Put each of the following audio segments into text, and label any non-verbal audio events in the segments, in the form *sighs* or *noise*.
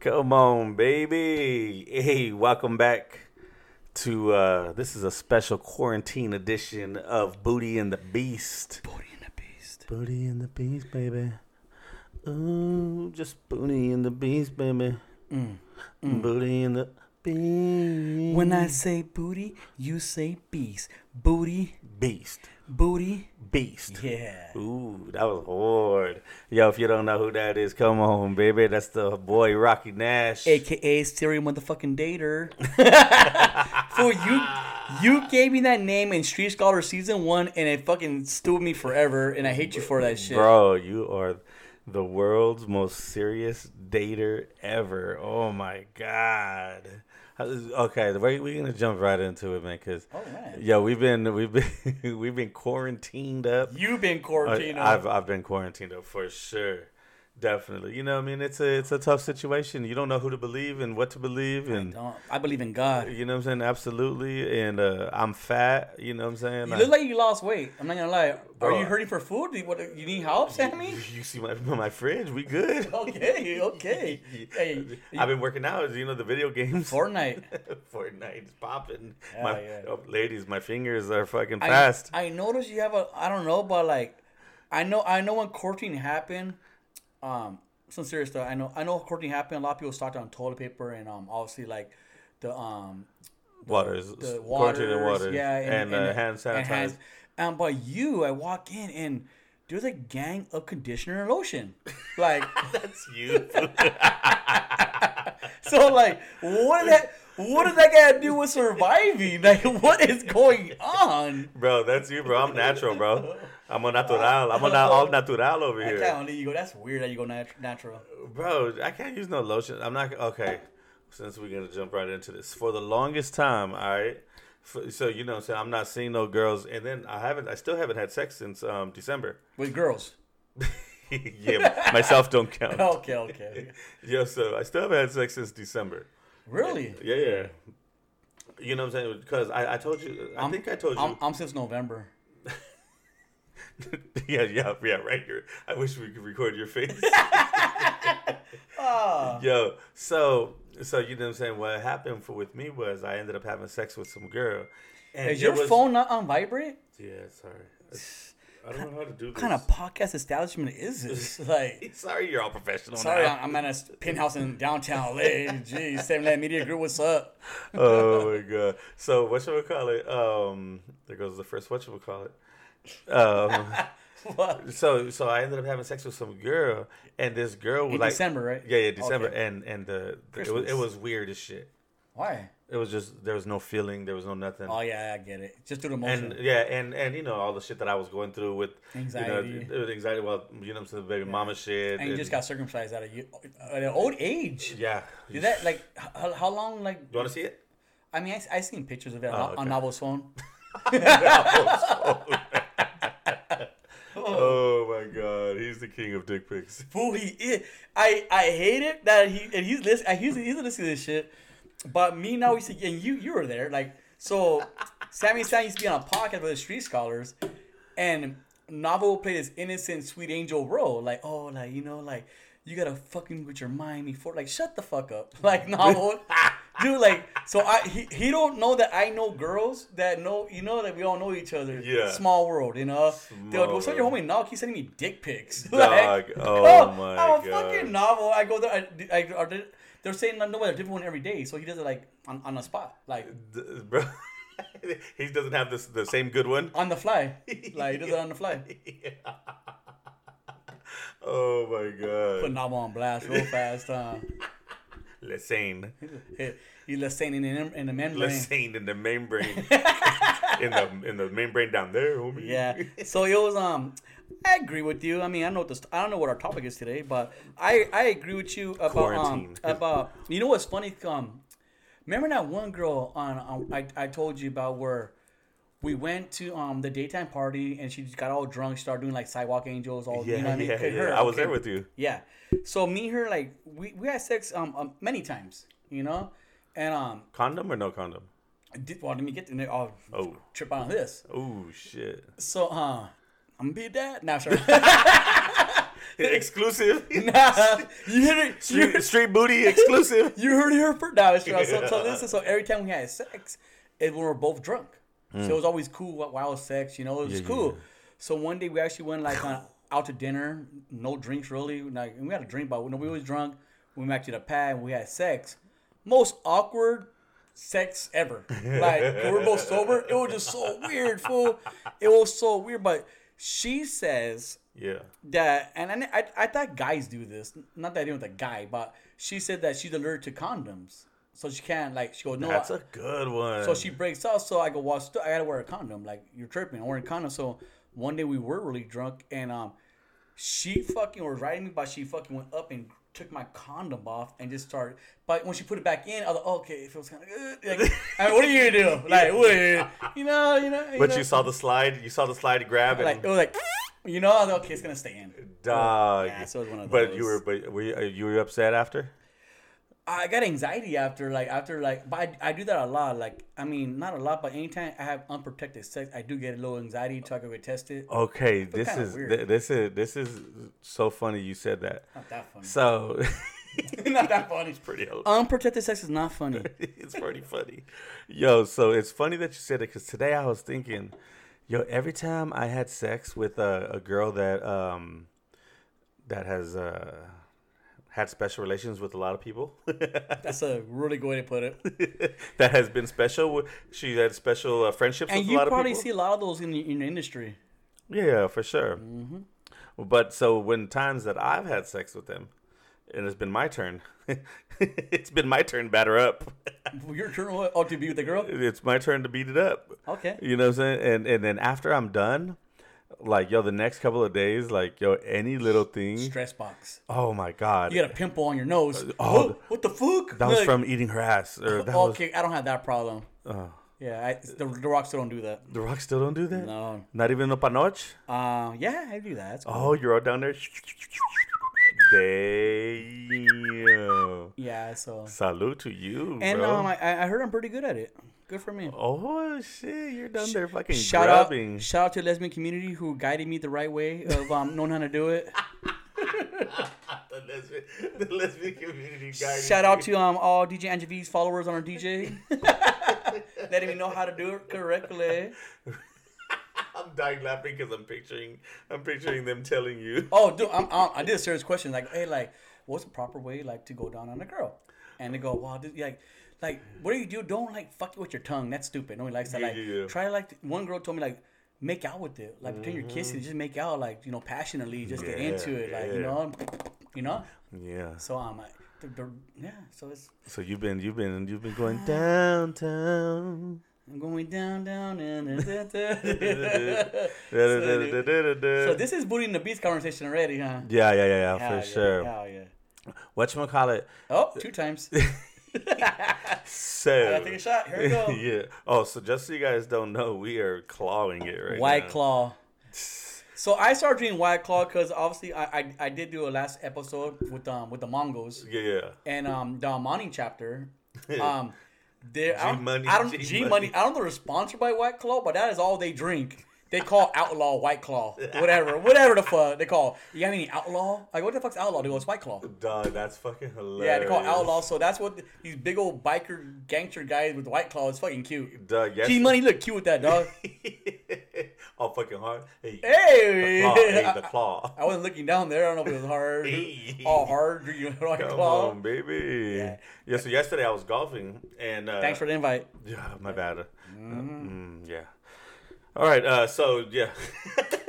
Come on, baby. Hey, welcome back to uh this is a special quarantine edition of Booty and the Beast. Booty and the Beast. Booty and the Beast, baby. Ooh, just Booty and the Beast, baby. Mm. Booty and the Beast. When I say booty, you say beast. Booty, Beast. Booty. Beast. Yeah. Ooh, that was hard. Yo, if you don't know who that is, come on, baby. That's the boy Rocky Nash. AKA Stereo motherfucking Dater. *laughs* For you, you gave me that name in Street Scholar season one, and it fucking stood me forever, and I hate you for that shit. Bro, you are the world's most serious dater ever. Oh my god. Uh, okay, the way we're gonna jump right into it, man. Cause Oh, man. yo, we've been we've been *laughs* we've been quarantined up. You've been quarantined. I- I've I've been quarantined up for sure. Definitely. You know, I mean, it's a it's a tough situation. You don't know who to believe and what to believe, and Don't- I believe in God. you know what I'm saying. Absolutely. And uh, I'm fat. You know what I'm saying. You I- look like you lost weight. I'm not gonna lie. Are you hurting for food? Do you, what, you need help, Sammy? you see my my fridge. We good. *laughs* okay, okay. *laughs* Hey, I've been working out. You know the video games. Fortnite. *laughs* Fortnite is popping. My yeah. oh, ladies, my fingers are fucking I, fast. I noticed you have a. I don't know, but like, I know. I know when quarantine happened. Um, some serious stuff. I know. I know quarantine happened. A lot of people stocked on toilet paper and um, obviously like the um waters, the quarantine waters, and water, yeah, and, uh, hand sanitizer. and but you, I walk in and there's a gang of conditioner and lotion. Like, *laughs* That's you, *laughs* so like, what did that? What does that got to do with surviving? Like, what is going on? bro. That's you, bro. I'm natural, bro. *laughs* I'm a natural. I'm a na- all natural over I here, can't believe you go. That's weird that you go nat- natural. bro. I can't use no lotion. I'm not okay. Since we're gonna jump right into this, for the longest time, all right. So you know, I'm saying I'm not seeing no girls, and then I haven't. I still haven't had sex since um, December. With girls. *laughs* yeah, myself don't *laughs* count. Okay, okay. *laughs* Yeah, so I still haven't had sex since December. Really? Yeah, yeah. You know what I'm saying? Because I, I told you, I I'm- think I told you. I'm, I'm since November. *laughs* yeah, yeah, yeah, right here. I wish we could record your face. Ah. *laughs* Yo, so, so you know what I'm saying? What happened for with me was I ended up having sex with some girl. And Is your was- phone not on vibrate? Yeah, sorry. It's- *sighs* I don't know how to do What kind of podcast establishment is this? *laughs* Like, Sorry, you're all professional sorry, now. I'm I'm at a penthouse in downtown LA. Jeez, Seven Land Media Group, what's up? oh my god. So what should we call it? Um, there goes the first. What should we call it? Um. *laughs* So so I ended up having sex with some girl, and this girl was In like December, right? Yeah, yeah, December, Okay. and and the, the it was it was weird as shit. Why? It was just there was no feeling, there was no nothing, Oh yeah, I get it. Just through the motion. and yeah, and and you know all the shit that I was going through with Anxiety. you know, it was anxiety. Well, you know, saying baby mama shit. and you just got circumcised at a at an old age. yeah. Did that like how, how long? Like Do You want to see it? I mean, I I seen pictures of it Oh, on, on okay. Navo's phone. *laughs* *laughs* oh my god, he's the king of dick pics. *laughs* Fool, he is. I I hate it that he and he's listen. He's he's listening to this shit. But me now, he's and you you were there. Like so, Sammy Sam used to be on a podcast with the Street Scholars, and Navo played this innocent, sweet angel role. Like oh, like you know, like you gotta fucking with your mind before. Like shut the fuck up. *laughs* Like Navo. Dude, like, so I he, he don't know that I know girls that know you know that we all know each other. Yeah. Small world, you know. Dude, Small what's up, your homie Nog? He's sending me dick pics. *laughs* Dog, *laughs* oh oh, my I'm a God. fucking Navo. I go there. I, I, I did- they're saying no, a different one every day, so he does it like on, on the spot, like uh, D- *laughs* Bro, he doesn't have this the same good one. on the fly, like he does it on the fly. Oh my god. Put Navo on blast real fast. Huh? He's less saying in the, in the membrane. Lesane in the membrane. in the in the membrane down there, homie. Yeah. So it was um I agree with you. I mean, I know what this I don't know what our topic is today, but I I agree with you about Quarantine. um about you know what's funny um remember that one girl on, on I I told you about where we went to um the daytime party and she just got all drunk, started doing like sidewalk angels, all Yeah, you know what I mean? yeah, yeah. her, I was okay. there with you. Yeah. So me and her like we, we had sex um, um many times, you know? And um Condom or no condom? Did well let me get to I'll Oh. trip on this. Oh shit. So uh I'm gonna be a dad. Now sorry. *laughs* exclusive. *laughs* nah, you heard it. Street, street booty exclusive. *laughs* you heard it here first. Nah, it's true. So, so listen. So every time we had sex, it we were both drunk. So it was always cool. wh- Wild sex, you know, it was. Yeah, cool. yeah. So one day we actually went like on, out to dinner, no drinks really. Like we had a drink, but nobody was drunk. We went back to the pad and we had sex. Most awkward sex ever. *laughs* Like we were both sober. It was just so weird, fool. It was so weird. But she says Yeah. that, and I, I, I thought guys do this. Not that I didn't with a guy, but she said that she's allergic to condoms, so she can't like. She goes, no. That's I- a good one. so she breaks out. So I go, well, st- I gotta wear a condom. Like you're tripping. I'm wearing a condom. So one day we were really drunk, and um, she fucking was riding me, but she fucking went up and took my condom off and just started. But when she put it back in, I was like, okay, it feels kind of good. Like, I mean, what are you gonna do? *laughs* Like, what? Are you, you know, you know. But know? you saw the slide. You saw the slide grab and like it was like, you know, I was like, okay, it's gonna stay in. dog. Yeah, so it was one of but you were, but were you, uh, you were upset after? I got anxiety after like after like but I, I do that a lot like I mean not a lot but anytime I have unprotected sex I do get a little anxiety until I get tested. Okay, this is th- this is this is so funny you said that. Not that funny. So *laughs* not that funny. *laughs* It's pretty old. Unprotected sex is not funny. *laughs* it's pretty funny. Yo, so it's funny that you said it because today I was thinking, yo, every time I had sex with a, a girl that um that has uh had special relations with a lot of people, *laughs* That's a really good way to put it. *laughs* that has been special. She had special uh, friendships And with a you lot of probably people. see a lot of those in the, in the industry. Yeah, for sure. Mm-hmm. But so when times that I've had sex with them, and it's been my turn, *laughs* it's been my turn. to Batter up. Your turn what? oh to be with the girl. it's my turn to beat it up. Okay. You know what I'm saying? And and then after I'm done, like yo, the next couple of days, like yo, any little thing. Stress box. Oh my god, You got a pimple on your nose. oh, what, what the fuck? that was Like, from eating her ass. Or that was. Okay, I don't have that problem. Oh. Yeah, I, the, the Rock still don't do that. The Rock still don't do that. No. Not even a panoche. Uh, yeah, I do that. That's cool. Oh, you're all down there. Damn. Yeah, so. Salute to you, And bro. um, I, I heard I'm pretty good at it. Good for me. oh shit, you're down there fucking Shout grabbing. out, shout out to the lesbian community who guided me the right way of um, *laughs* knowing how to do it. the, lesbian, the lesbian community guy. Shout out to um all DJ Angevi's followers on our DJ, *laughs* letting me know how to do it correctly. I'm dying laughing because I'm picturing, I'm picturing them telling you. Oh, dude, I'm, I'm, I did a serious question like, hey, like, what's the proper way like to go down on a girl? And they go, well, like, like, what do you do? Don't like fuck it with your tongue. That's stupid. Nobody likes that. Like, yeah, yeah. try like one girl told me like. Make out with it, like pretend you're kissing, just make out, like you know, passionately, just get Mm-hmm. Into it, like yeah. you know, you know. Yeah. So um, like, the, the, yeah, so it's So you've been, you've been, you've been going downtown. I'm going down, down, and *laughs* so *laughs* so this is booty and the beast conversation already, huh? Yeah, yeah, yeah, yeah, Hell for yeah, sure. Hell yeah. Whatchamacallit? Oh, two times. *laughs* *laughs* So. I take a shot. Here we go. *laughs* yeah. Oh, so just so you guys don't know, we are clawing it right White now. Claw. *laughs* So I started drinking White Claw because obviously I, I I did do a last episode with um with the Mongols Yeah, yeah. and um the Amani chapter. Um, there I don't, G-Money, I don't G-Money. G Money. I don't know they're sponsored by White Claw, but that is all they drink. They call Outlaw White Claw, whatever, whatever the fuck they call. You have any Outlaw? Like what the fuck's Outlaw? They go it's White Claw. Dog, that's fucking hilarious. Yeah, they call Outlaw. So that's what these big old biker gangster guys with White Claw is fucking cute. Dog, yes. G Money look cute with that dog. All *laughs* fucking hard. Hey, hey, the claw. Hey, the *laughs* claw. I wasn't looking down there. I don't know if it was hard. Hey. All hard. drinking White Come Claw. on, baby. Yeah. Yeah. So yesterday I was golfing and uh, Thanks for the invite. Yeah, my bad. Uh, mm, yeah. All right. Uh, so yeah.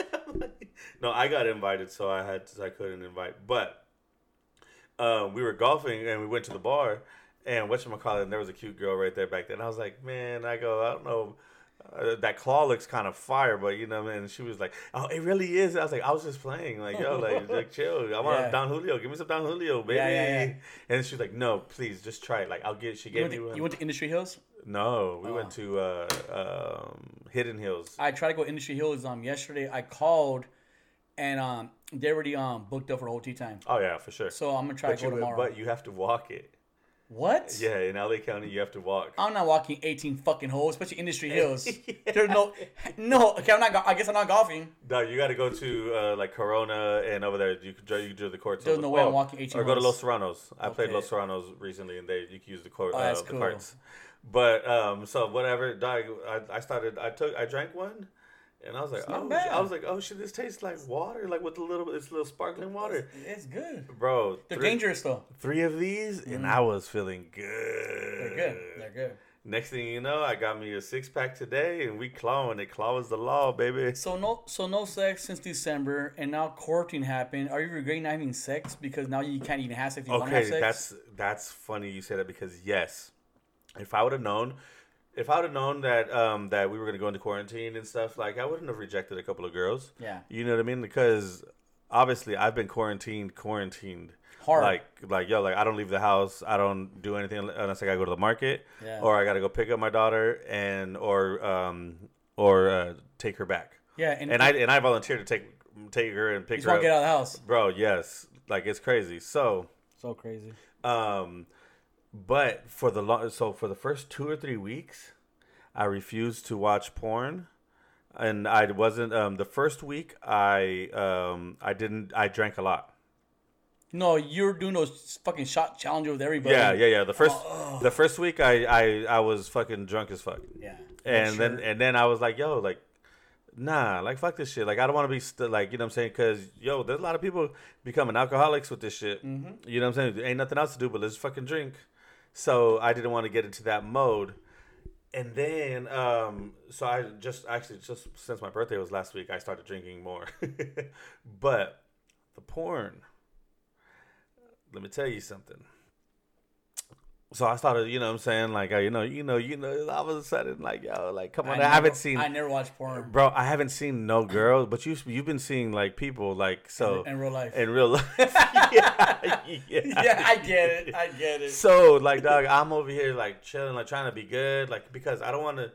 *laughs* no, I got invited, so I had to, I couldn't invite, but uh, we were golfing and we went to the bar, and whatchamacallit, and there was a cute girl right there back then. I was like, man, I go, I don't know. Uh, that claw looks kind of fire, but you know, man. She was like, "Oh, it really is." I was like, "I was just playing, like, yo, like, *laughs* like chill. I want Yeah. Don Julio. Give me some Don Julio, baby." Yeah, yeah, yeah. And she's like, "No, please, just try it. Like, I'll get." She You gave me to, one. you went to Industry Hills? No, we Oh. went to uh, um, Hidden Hills. I tried to go Industry Hills um yesterday. I called and um they already um booked up for the whole tea time. Oh yeah, for sure. So I'm gonna try but to go you, tomorrow. but you have to walk it. What? Yeah, in LA County, you have to walk. I'm not walking 18 fucking holes, especially industry *laughs* hills. There's no, no. Okay, I'm not. I guess I'm not golfing. No, you got to go to uh, like Corona and over there. You can drive. You can do the courts. There's no way I'm oh, walking 18 Or go to. Los Serranos. I played Los Serranos recently, and they you can use the court. Oh, uh, the cool. carts. But um, so whatever, dog. I, I started. I took. I drank one, and I was like, oh, bad. I was like, oh shit, this tastes like water, like with a little, it's a little sparkling water, It's good. bro. They're three, dangerous though. Three of these, and mm. I was feeling good. They're good. They're good. Next thing you know, I got me a six pack today, and we clawing it. Claw is the law, baby. So no, so no sex since December, and now quarantine happened. Are you regretting not having sex because now you can't even have sex? If you want to have Okay, sex? that's that's funny you say that because yes, if I would have known, if I would have known that um that we were gonna go into quarantine and stuff, like I wouldn't have rejected a couple of girls. Yeah. you know what I mean? Because obviously I've been quarantined, quarantined. Hard. Like, like, yo, like I don't leave the house. I don't do anything unless I gotta go to the market, Yeah. or I gotta go pick up my daughter and or um or uh, take her back. yeah, and, And I and I volunteered to take take her and pick her up. get out of the house. Bro, yes, like it's crazy. So, So crazy. um, but for the long, so for the first two or three weeks, I refused to watch porn, and I wasn't. Um, the first week, I um, I didn't. I drank a lot. No, you're doing those fucking shot challenges with everybody. Yeah, yeah, yeah. The first, the first week, I, I, I was fucking drunk as fuck, yeah. and Sure. then, and then I was like, yo, like. Nah, like fuck this shit. Like I don't want to be st- like you know what I'm saying because yo, there's a lot of people becoming alcoholics with this shit. Mm-hmm. You know what I'm saying? Ain't nothing else to do but let's fucking drink. So I didn't want to get into that mode. And then, um, so I just actually just since my birthday was last week, I started drinking more. *laughs* but the porn, let me tell you something. So I started, you know what I'm saying, like, I, you know, you know, you know, all of a sudden, like, yo, like, come on, I, never- haven't seen, I never watched porn bro, I haven't seen no girls, but you, you've been seeing like people, like, so in real life. in real life, *laughs* yeah, yeah. *laughs* yeah, I get it. I get it. So like, dog, I'm over here like chilling, like trying to be good, like because I don't want to.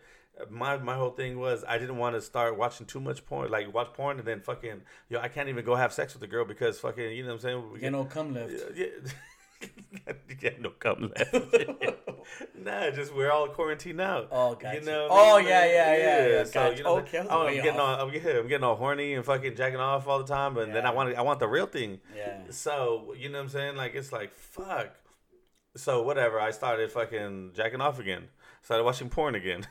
My my whole thing was I didn't want to start watching too much porn, like watch porn and then fucking yo, I can't even go have sex with a girl because fucking you know what I'm saying. We You know, come left. yeah, yeah, *laughs* *laughs* no cum *laughs* left. *laughs* nah, just we're all quarantined out. Oh, gotcha. You know. Oh, I mean? yeah, yeah, yeah, yeah, So gotcha. you know, Okay, was I'm, getting off. all, I'm getting, I'm getting all horny and fucking jacking off all the time, but then I want, I want the real thing. Yeah. So you know what I'm saying? Like it's like fuck. So whatever, I started fucking jacking off again. Started watching porn again.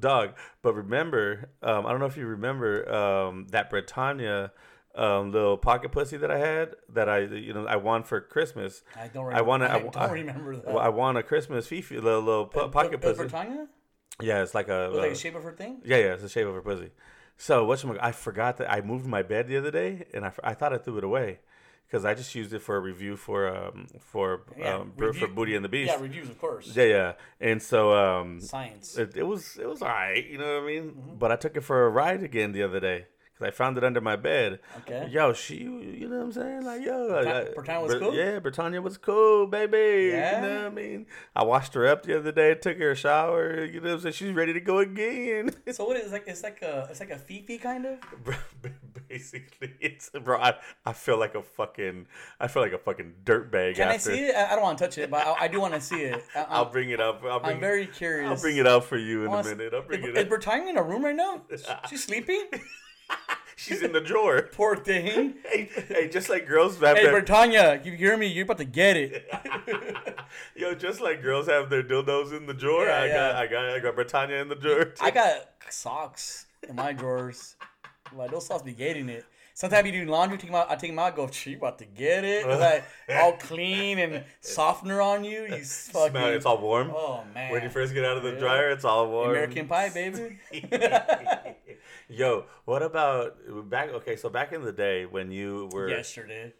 Dog. But remember, um, I don't know if you remember um, that Britannia um, little pocket pussy that I had that I you know I won for Christmas. I don't. remember. I want to. I, I, don't I, remember that. well, I won a Christmas fifi little little po- pocket pussy. Britannia? Yeah, it's like a. Was it like uh, the shape of her thing? yeah, yeah, it's the shape of her pussy. So what I forgot that I moved my bed the other day, and I, I thought I threw it away because I just used it for a review for um for Yeah, um for- for Booty and the Beast. Yeah, reviews, of course. yeah, yeah. And so um Science. it, it was it was all right, you know what I mean. Mm-hmm. But I took it for a ride again the other day because I found it under my bed. Okay. Yo, she, you know what I'm saying? Like, yo, Britannia- was Brit- cool? Yeah, Britannia was cool, baby. Yeah? You know what I mean? I washed her up the other day, took her a shower. You know what I'm saying? She's ready to go again. *laughs* So what is like? It's like a it's like a fifi kind of. Basically, it's bro. I, I feel like a fucking I feel like a fucking dirtbag. Can I see it? I don't want to touch it, but I, I do want to see it. *laughs* I, I'm, I'll bring it up. I'll bring, I'm very curious. I'll bring it out for you in a minute. I'll bring is, it is up. Britannia in a room right now? *laughs* She's sleeping. *laughs* She's in the drawer. *laughs* Poor thing. *laughs* hey, hey, just like girls have Hey, their Britannia, you hear me? You're about to get it. yo, just like girls have their dildos in the drawer. Yeah, I yeah. got I got I got Britannia in the drawer. Too. I got socks in my drawers. Like those socks be getting it. Sometimes you do laundry, take them out. I take them out. Go, she about to get it. Like *laughs* all clean and softener on you. You fucking. *laughs* Smell it, it's all warm. oh man. when you first get out of the dryer, it's all warm. American Pie, baby. *laughs* Yo, what about back? Okay, so back in the day when you were Yesterday.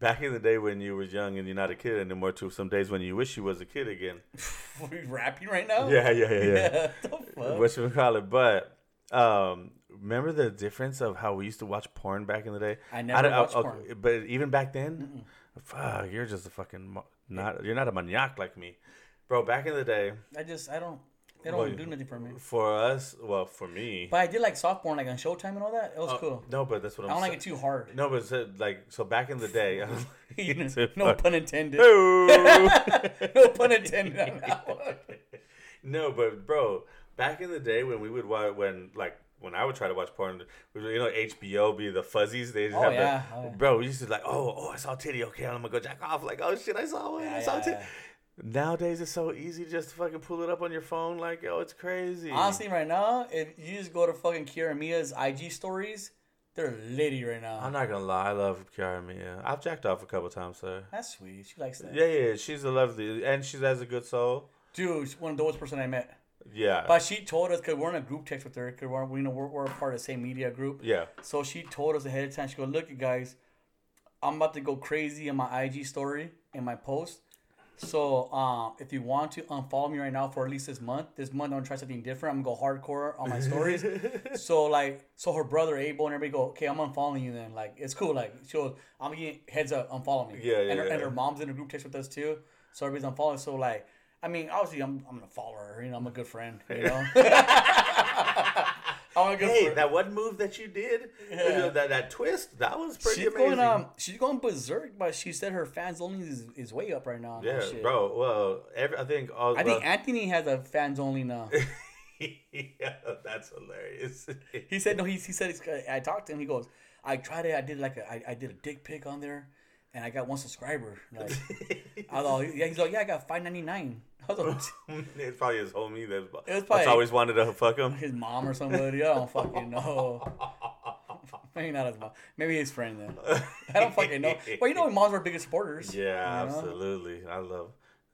back in the day when you was young and you're not a kid anymore, to some days when you wish you was a kid again. Are we rapping right now? Yeah, yeah, yeah, yeah. what you call it? But um, remember the difference of how we used to watch porn back in the day? I never don't- watched okay, porn. But even back then, fuck, you're just a fucking not. You're not a maniac like me, bro. Back in the day, I just I don't they don't Well, do nothing for me. for us, well, for me, But I did like soft porn, like on Showtime and all that. It was uh, cool. no, but that's what I I'm don't like it too hard. No, but so, like so back in the day, *laughs* *laughs* no pun intended. No *laughs* pun intended on that one. no, but bro, back in the day when we would watch, when like when I would try to watch porn, you know, HBO be the fuzzies. They just Oh, have yeah. the, Oh, yeah. bro. We used to like, oh, oh, I saw titty. Okay, I'm gonna go jack off. Like, oh shit, I saw one. I saw yeah, titty. yeah. Nowadays, it's so easy just to fucking pull it up on your phone. Like, oh, it's crazy. Honestly, right now, if you just go to fucking Kiara Mia's IG stories, they're litty right now. I'm not gonna lie, I love Kiara Mia. I've jacked off a couple times, sir. That's sweet. She likes that. Yeah, yeah, she's a lovely, and she has a good soul. Dude, she's one of the worst person I met. Yeah, But she told us because we're in a group text with her because we're we know we're, we're a part of the same media group. yeah. So she told us ahead of time. She go, look, you guys, I'm about to go crazy in my IG story and my post. So um, if you want to unfollow me right now for at least this month, this month I'm gonna try something different. I'm gonna go hardcore on my stories. *laughs* so like, so her brother Abel and everybody go, okay, I'm unfollowing you then. Like it's cool. Like she goes, I'm gonna heads up, unfollow me. Yeah, yeah, And her, and her mom's in a group text with us too. So everybody's unfollowing. So like, I mean, obviously I'm I'm gonna follow her. You know, I'm a good friend. You know. *laughs* I'm a good Hey, friend. that one move that you did, Yeah. that that twist, that was pretty She's amazing. going um she's going berserk, but she said her fans only is, is way up right now. yeah, bro. Well, every, I think all. I think Anthony has a fans only now. *laughs* yeah, that's hilarious. He said no. He, he said I talked to him. He goes, I tried it. I did like a I, I did a dick pic on there, and I got one subscriber. Like *laughs* I thought, yeah, he's like, yeah, I got five ninety nine. I was like, *laughs* it's probably his homie that, was that's always wanted to fuck him. his mom or somebody. I don't fucking know. *laughs* Maybe not his mom. Maybe his friend then. I don't fucking know. Well, you know, moms are biggest supporters. Yeah, you know? absolutely. I love.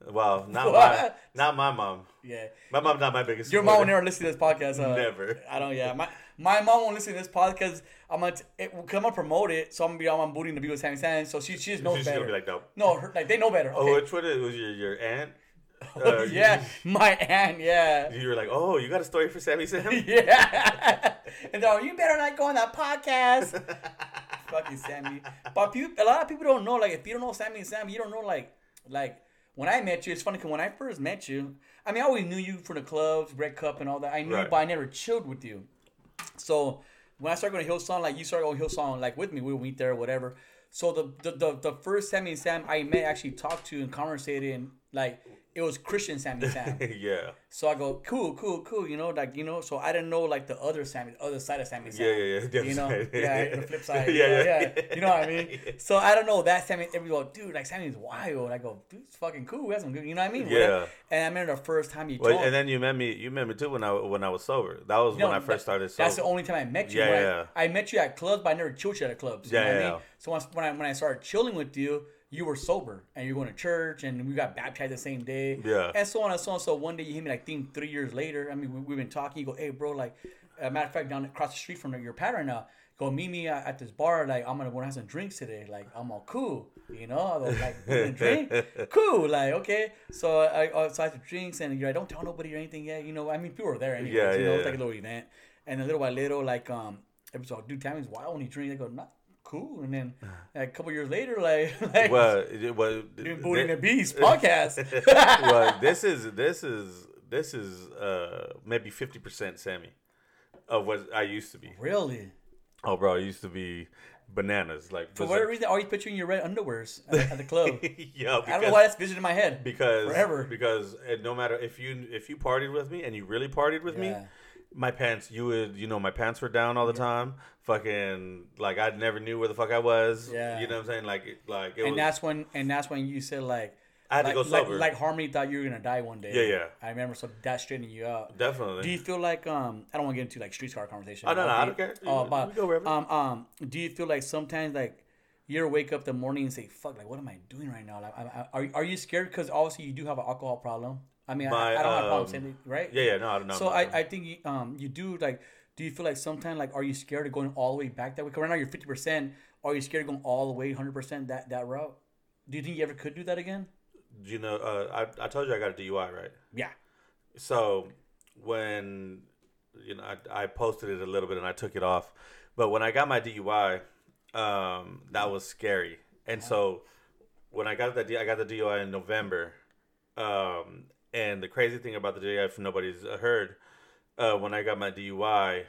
Well, not my, not my mom. Yeah. My mom's not my biggest. Your mom will supporter. never listen to this podcast. Uh, Never. I don't. Yeah, my my mom won't listen to this podcast. I'm gonna t- it, cause I'm gonna promote it, so I'm gonna be on my booty to be with Sammy Sam. So she she just knows She's better. gonna be like, no. no, her, like they know better. Oh, which one? It was your your aunt. *laughs* Oh, Uh, yeah, my aunt. Yeah. You, you were like, oh, you got a story for Sammy Sam? *laughs* Yeah. *laughs* and they're like, you better not go on that podcast. Fucking Sammy. But people, a lot of people don't know. Like, if you don't know Sammy and Sam, you don't know like like when I met you. It's funny because when I first met you, I mean, I always knew you from the clubs, Red Cup, and all that. I knew, you, Right. but I never chilled with you. So when I started going to Hillsong, like you started going to Hillsong, like with me, we meet there, whatever. So the the, the, the first Sammy and Sam I met, actually talked to and conversated, and like it was Christian Sammy and *laughs* Sam. yeah. So I go, cool, cool, cool. You know, like you know. So I didn't know like the other Sammy, other side of Sammy. Sam. Yeah, yeah, yeah. You know, side. yeah, the flip side. *laughs* Yeah, yeah, yeah. yeah, You know what I mean? *laughs* So I don't know that Sammy. Everybody go, dude, like Sammy's wild. I go, dude, it's fucking cool. We have some good. You know what I mean? Yeah. Whatever. And I remember the first time you Well, told. and then you met me. You met me too when I when I was sober. That was No, when I first started sober. That's the only time I met you. Yeah, yeah. I met you at clubs, but I never chilled you at clubs. You Yeah, know what I mean? yeah. So once, when I when I started chilling with you, you were sober and you're going to church, and we got baptized the same day. Yeah. And so on and so on. So one day you hit me like, think three years later. I mean, we, we've been talking. You go, hey, bro, like, a matter of fact, down across the street from your pattern now. Go meet me at, this bar. Like I'm gonna wanna have some drinks today. Like I'm all cool, you know. I was like, drink, *laughs* cool. Like okay. So I, I so I had drinks, and you're like, don't tell nobody or anything yet. You know, I mean, people were there anyway. Yeah, you know, yeah, it's like a little event. And a little by little, like um, it was like, dude, Sammy's wild when he drinks. I go, not cool. And then like, a couple years later, like, *laughs* like well, *laughs* it, well, Booty and the Beast *laughs* podcast. well, this is this is this is uh maybe fifty percent Sammy of what I used to be. really? Oh, bro, I used to be bananas. Like For whatever reason, I always in your red underwears at, at the club. yeah, I don't know why that's vision in my head. because Forever. because no matter if you if you partied with me and you really partied with me Yeah. My pants you would you know my pants were down all the time fucking like i never knew where the fuck i was Yeah. you know what i'm saying like like it and was that's when and that's when you said like i had like, to go like, sober like Harmony thought you were gonna die one day. Yeah, yeah. I remember so that straightened you out. definitely Do you feel like um I don't want to get into like street car conversation. Oh, no, no, I don't care. Oh, but you go wherever. um um do you feel like sometimes like you wake up the morning and say fuck like what am I doing right now like I, I, are are you scared because obviously you do have an alcohol problem. I mean My, I, I don't have a problem um, saying it, right? yeah yeah no i don't know So I, I think you, um you do like do you feel like sometimes like are you scared of going all the way back that way? Because right now you're fifty percent. Are you scared of going all the way hundred percent that that route? Do you think you ever could do that again? you know uh, I, I told you i got a dui right Yeah. so when you know I, I posted it a little bit and I took it off, but when I got my DUI, um, that was scary. And so when I got that, D- I got the DUI in November. Um, and the crazy thing about the DUI, if nobody's heard, uh, when I got my DUI,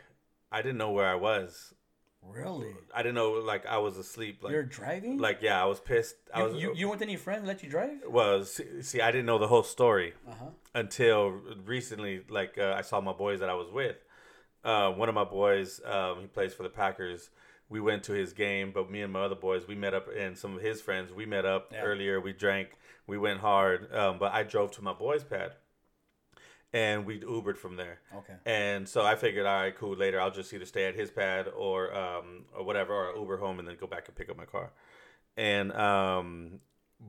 I didn't know where I was. Really? I didn't know like I was asleep. Like You're driving? like yeah, I was pissed. I you, was you, you went to any friends let you drive? well. See, see, I didn't know the whole story Uh-huh. until recently. Like uh, I saw my boys that I was with. Uh, one of my boys, um, he plays for the Packers. We went to his game, but me and my other boys, we met up, and some of his friends, we met up Yeah. earlier. We drank, we went hard, um, but I drove to my boys' pad, and we Ubered from there. Okay. And so I figured, all right, cool. Later, I'll just either stay at his pad or um, or whatever, or Uber home, and then go back and pick up my car. And um,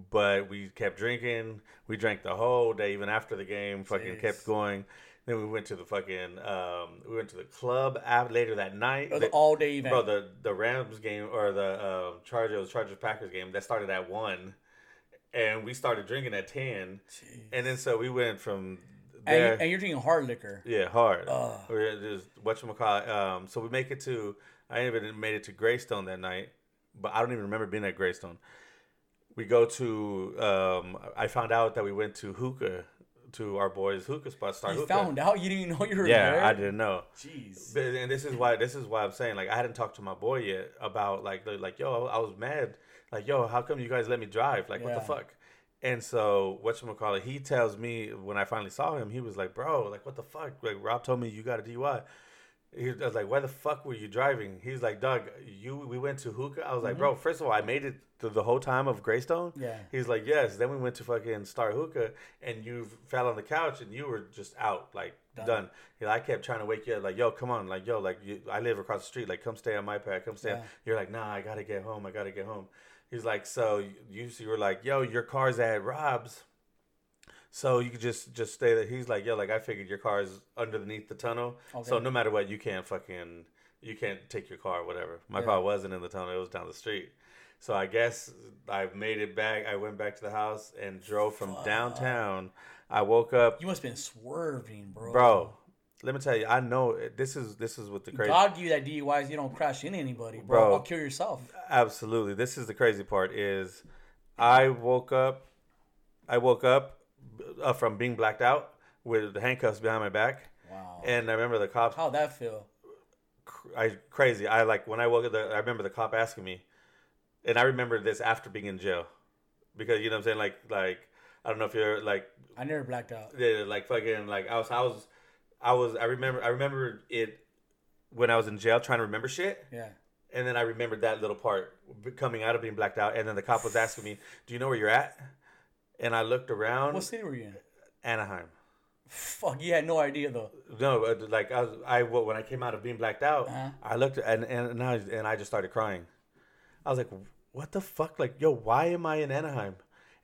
but we kept drinking. We drank the whole day, even after the game. Fucking Jeez. kept going. Then we went to the fucking um, we went to the club later that night. Was The- all day event. Bro, the the Rams game or the uh, Chargers Chargers Packers game that started at one, and we started drinking at ten, Jeez. and then so we went from and, there. you, and you're drinking hard liquor. Yeah, hard. Ugh. We're just what Um, so we make it to. I even made it to Greystone that night, but I don't even remember being at Greystone. We go to. Um, I found out that we went to hookah, to our boys' hookah spot. Star You hookah. found out you didn't know you were yeah, there. I didn't know. Jeez. But, and this is why this is why I'm saying like I hadn't talked to my boy yet about like, like yo I was mad like yo how come you guys let me drive like what the fuck and so what you call it he tells me when I finally saw him he was like bro like what the fuck like Rob told me you got a DUI he I was like why the fuck were you driving he's like Doug you we went to hookah I was like bro first of all I made it through the whole time of Greystone Mm-hmm. Yeah. He's like, yes. Then we went to fucking Star Hookah, and you fell on the couch, and you were just out, like Done. done. Like, I kept trying to wake you up, like, yo, come on, like, yo, like, you, I live across the street, like, come stay on my pad, come stay. Yeah. You're like, nah, I gotta get home, I gotta get home. He's like, so you, you were like, yo, your car's at Rob's, so you could just just stay there. He's like, yo, like, I figured your car is underneath the tunnel, so no matter what, you can't fucking, you can't take your car, or whatever. My Yeah. car wasn't in the tunnel; it was down the street. So I guess I made it back. I went back to the house and drove from Fuck. downtown. I woke up, You must have been swerving, bro. bro. Let me tell you, I know this is this is what the crazy. God give you that DUI so you don't crash into anybody, bro. Bro. Or kill yourself. Absolutely, this is the crazy part. Is I woke up, I woke up uh, from being blacked out with the handcuffs behind my back, Wow. and I remember the cops. How'd that feel? I crazy. I like when I woke up. The, I remember the cop asking me, and I remember this after being in jail, because you know what I'm saying. Like like I don't know if you're like I never blacked out. yeah, like fucking like I was I was I was I remember I remember it when I was in jail trying to remember shit, Yeah. and then I remembered that little part coming out of being blacked out, and then the cop was asking me, "Do you know where you're at?" And I looked around. What city were you in? Anaheim. Fuck, you had no idea though. No, uh, like I was, I when I came out of being blacked out, Uh-huh. I looked and and and I, and I just started crying. I was like, "What the fuck? Like, yo, why am I in Anaheim?"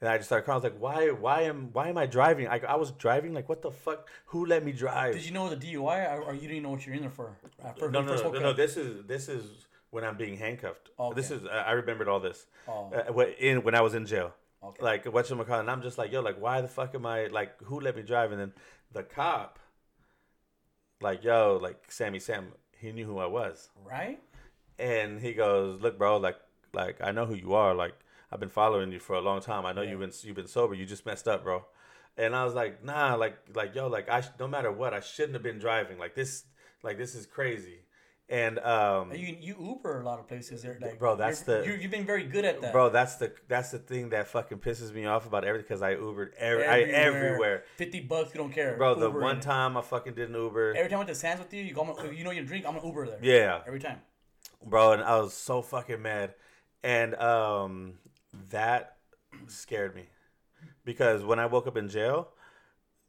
And I just started crying. I was like, "Why? Why am? Why am I driving? I, I was driving. Like, what the fuck? Who let me drive?" Did you know the DUI or, or you didn't know what you're in there for? Uh, for no, no, first no, no. This is this is when I'm being handcuffed. Okay. This is I I remembered all this. Oh. Uh, when- in when I was in jail. Okay. Like what you and I'm just like, yo, like why the fuck am I like who let me drive? And then the cop, like, yo, like Sammy Sam, he knew who I was. Right? And he goes, "Look, bro, like, like I know who you are. Like, I've been following you for a long time. I know Yeah. you've been you've been sober. You just messed up, bro." And I was like, "Nah, like, like yo, like I sh- no matter what, I shouldn't have been driving. Like this, like this is crazy." And um, You you Uber a lot of places there, like Bro, that's the- you, you've been very good at that, bro, that's the that's the thing that fucking pisses me off about everything because I Ubered every, I, everywhere. Fifty bucks, you don't care, Bro, the one time I fucking did an Uber, Every time I went to Sands with you, you go. You know you drink, I'm gonna Uber there. yeah, Every time. bro, and I was so fucking mad, and um, that scared me because when I woke up in jail,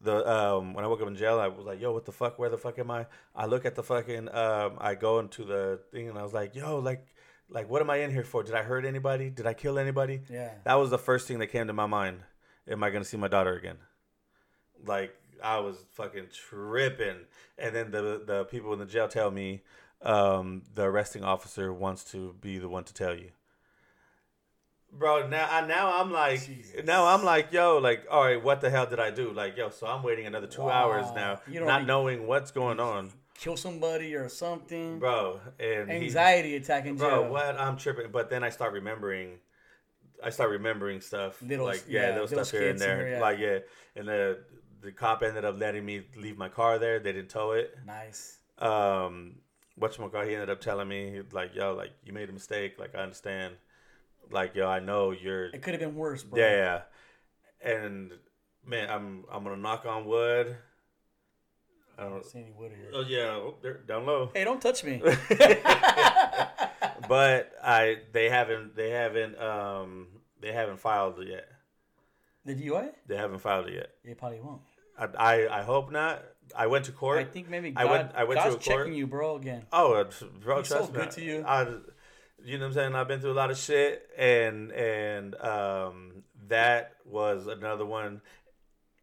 the um, when I woke up in jail, I was like, yo, what the fuck? Where the fuck am I? I look at the fucking um, I go into the thing and I was like, yo, like, like, what am I in here for? Did I hurt anybody? Did I kill anybody? Yeah. That was the first thing that came to my mind. Am I gonna see my daughter again? Like I was fucking tripping, and then the the people in the jail tell me um, the arresting officer wants to be the one to tell you. Bro, now I now I'm like Jesus. now I'm like yo like all right what the hell did I do like yo so I'm waiting another two hours now not knowing what's going on Kill somebody or something. bro and he- Anxiety attack in jail. bro what I'm tripping but then I start remembering I start remembering stuff Little- like yeah, yeah, little little stuff here and there there, yeah. like yeah and the the cop ended up letting me leave my car there they didn't tow it Nice. um whatchamacallit, he ended up telling me, he like, yo, like, you made a mistake. Like, I understand. Like, yo, I know you're. It could have been worse, bro. Yeah, yeah. And, man, I'm I'm going to knock on wood. I I don't don't see any wood here. Oh, yeah. Oh, they're down low. Hey, don't touch me. *laughs* but I they haven't they haven't um they haven't filed it yet. the DUI? They haven't filed it yet. They probably won't. I I, I hope not. I went to court. I think maybe I went- I went to a court. checking you, bro, again. oh, uh, bro, He's trust so me. good to you. I, you know what I'm saying? I've been through a lot of shit, and and um that was another one.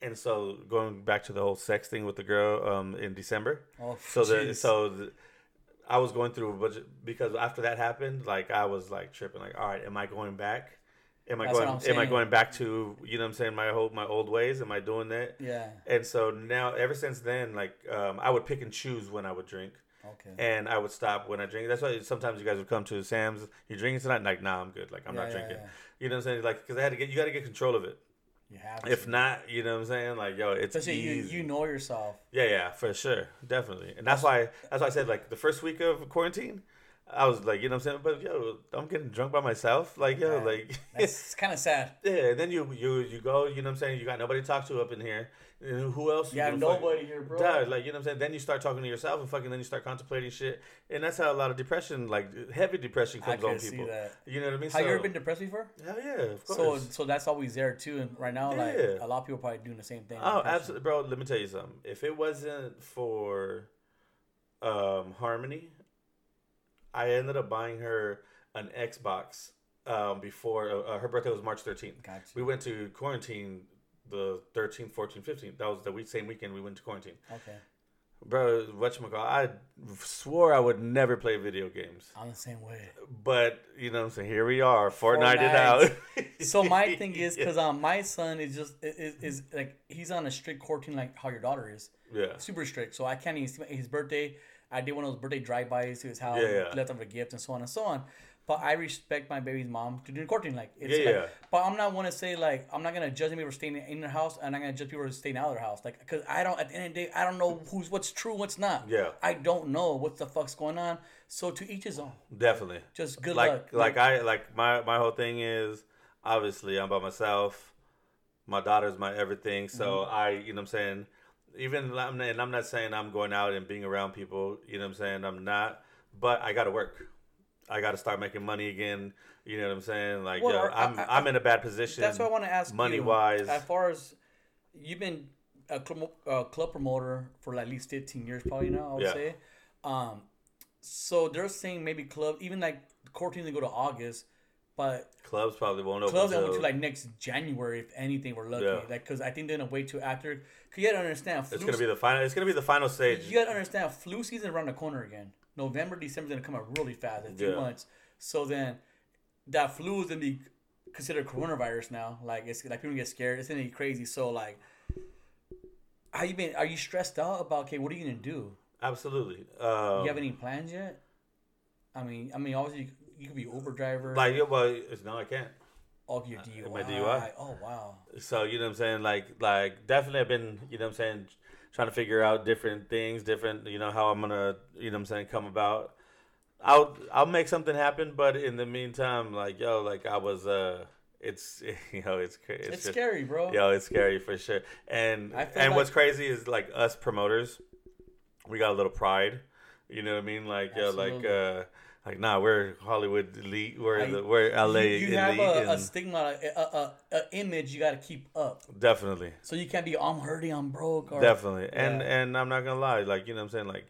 And so going back to the whole sex thing with the girl um in December. Oh, So the so the, I was going through a budget because after that happened, like I was like tripping, like, all right, am I going back? Am I That's going? Am I going back to you know what I'm saying my whole my old ways? Am I doing that? Yeah. And so now, ever since then, like um, I would pick and choose when I would drink, Okay. and I would stop when I drink. That's why sometimes you guys would come to Sam's. You drinking tonight? And like, nah, I'm good. Like I'm Yeah, not yeah, drinking. yeah. You know what I'm saying? Like, because I had to get you got to get control of it. You have If to. not, you know what I'm saying? Like, yo, it's Especially you, easy. you know yourself. Yeah, yeah, for sure, definitely, and that's why that's why I said like the first week of quarantine, I was like, you know what I'm saying, but yo, I'm getting drunk by myself, like yo, Yeah. like *laughs* it's kind of sad. *laughs* yeah. And then you you you go, you know what I'm saying, you got nobody to talk to up in here, and who else? You have gonna fuck- nobody here, bro. Like you know what I'm saying. Then you start talking to yourself and fucking. Then you start contemplating shit, and that's how a lot of depression, like heavy depression, comes on people. that. You know what I mean? Have you ever been depressed before? Hell yeah, of course. so so that's always there too. And right now, like Yeah. a lot of people probably doing the same thing. Oh, absolutely, bro. Let me tell you something. If it wasn't for um, Harmony, I ended up buying her an Xbox um, before uh, her birthday was March 13th. Got We went to quarantine the 13th, 14th, 15th. That was the week, same weekend we went to quarantine. Okay, Bro, whatchamacallit, I swore I would never play video games. I'm the same way. But, you know what I'm saying? Here we are, Fortnite it out. So my *laughs* thing is because um my son is just is, is like he's on a strict quarantine like how your daughter is Yeah. super strict. So I can't even see his birthday. I did one of those birthday drive-bys to his house, Yeah, yeah. left him a gift and so on and so on. But I respect my baby's mom to do quarantine like it's Yeah, like, yeah. But I'm not want to say like I'm not gonna judge people for staying in their house, and I'm not gonna judge people for staying out of their house. Like because I don't at the end of the day I don't know who's what's true, what's not. Yeah. I don't know what the fuck's going on. So to each his own. Definitely. Just good like luck. like I like my my whole thing is obviously I'm by myself. My daughter's my everything, so Mm-hmm. I you know what I'm saying. Even I'm and I'm not saying I'm going out and being around people. You know what I'm saying. I'm not, but I got to work. I got to start making money again. You know what I'm saying? Like Well, yo, I'm I- am in a bad position. That's what I want to ask. money you, wise. as far as you've been a club, uh, club promoter for at least fifteen years, probably now. I would Yeah. say. Um, so they're saying maybe club, even like quarantine, they go to August, but Clubs probably won't open. clubs don't till- to like next January if anything. We're lucky, Yeah. like because I think they're gonna wait till after. Cause you gotta understand, flu it's gonna be the final. It's gonna be the final stage. you gotta understand flu season around the corner again. November, December's gonna come out really fast in few Yeah. months. So then that flu is gonna be considered coronavirus now. Like it's like people get scared. It's gonna be crazy. So like how you been are you stressed out about okay, what are you gonna do? Absolutely. Um, you have any plans yet? I mean I mean obviously you, could be Uber driver. like yeah, well, it's, no, I can't. of your DUI. my DUI. Oh wow. So you know what I'm saying? Like like definitely I've been, you know what I'm saying, trying to figure out different things, different, you know, how I'm gonna, you know what I'm saying, come about. I'll I'll make something happen, but in the meantime, like yo, like I was uh it's *laughs* you know, it's it's, It's, just, scary, bro. Yo, it's scary for sure. And I and like- what's crazy is like us promoters, we got a little pride. You know what I mean? Like yo, like uh like nah, we're Hollywood elite, we're I- the we're LA you, you elite have a, a stigma, a, a, a, a image you got to keep up. definitely. So you can't be, I'm hurting, I'm broke. Or, Definitely. And Yeah. and I'm not gonna lie, like you know what I'm saying, like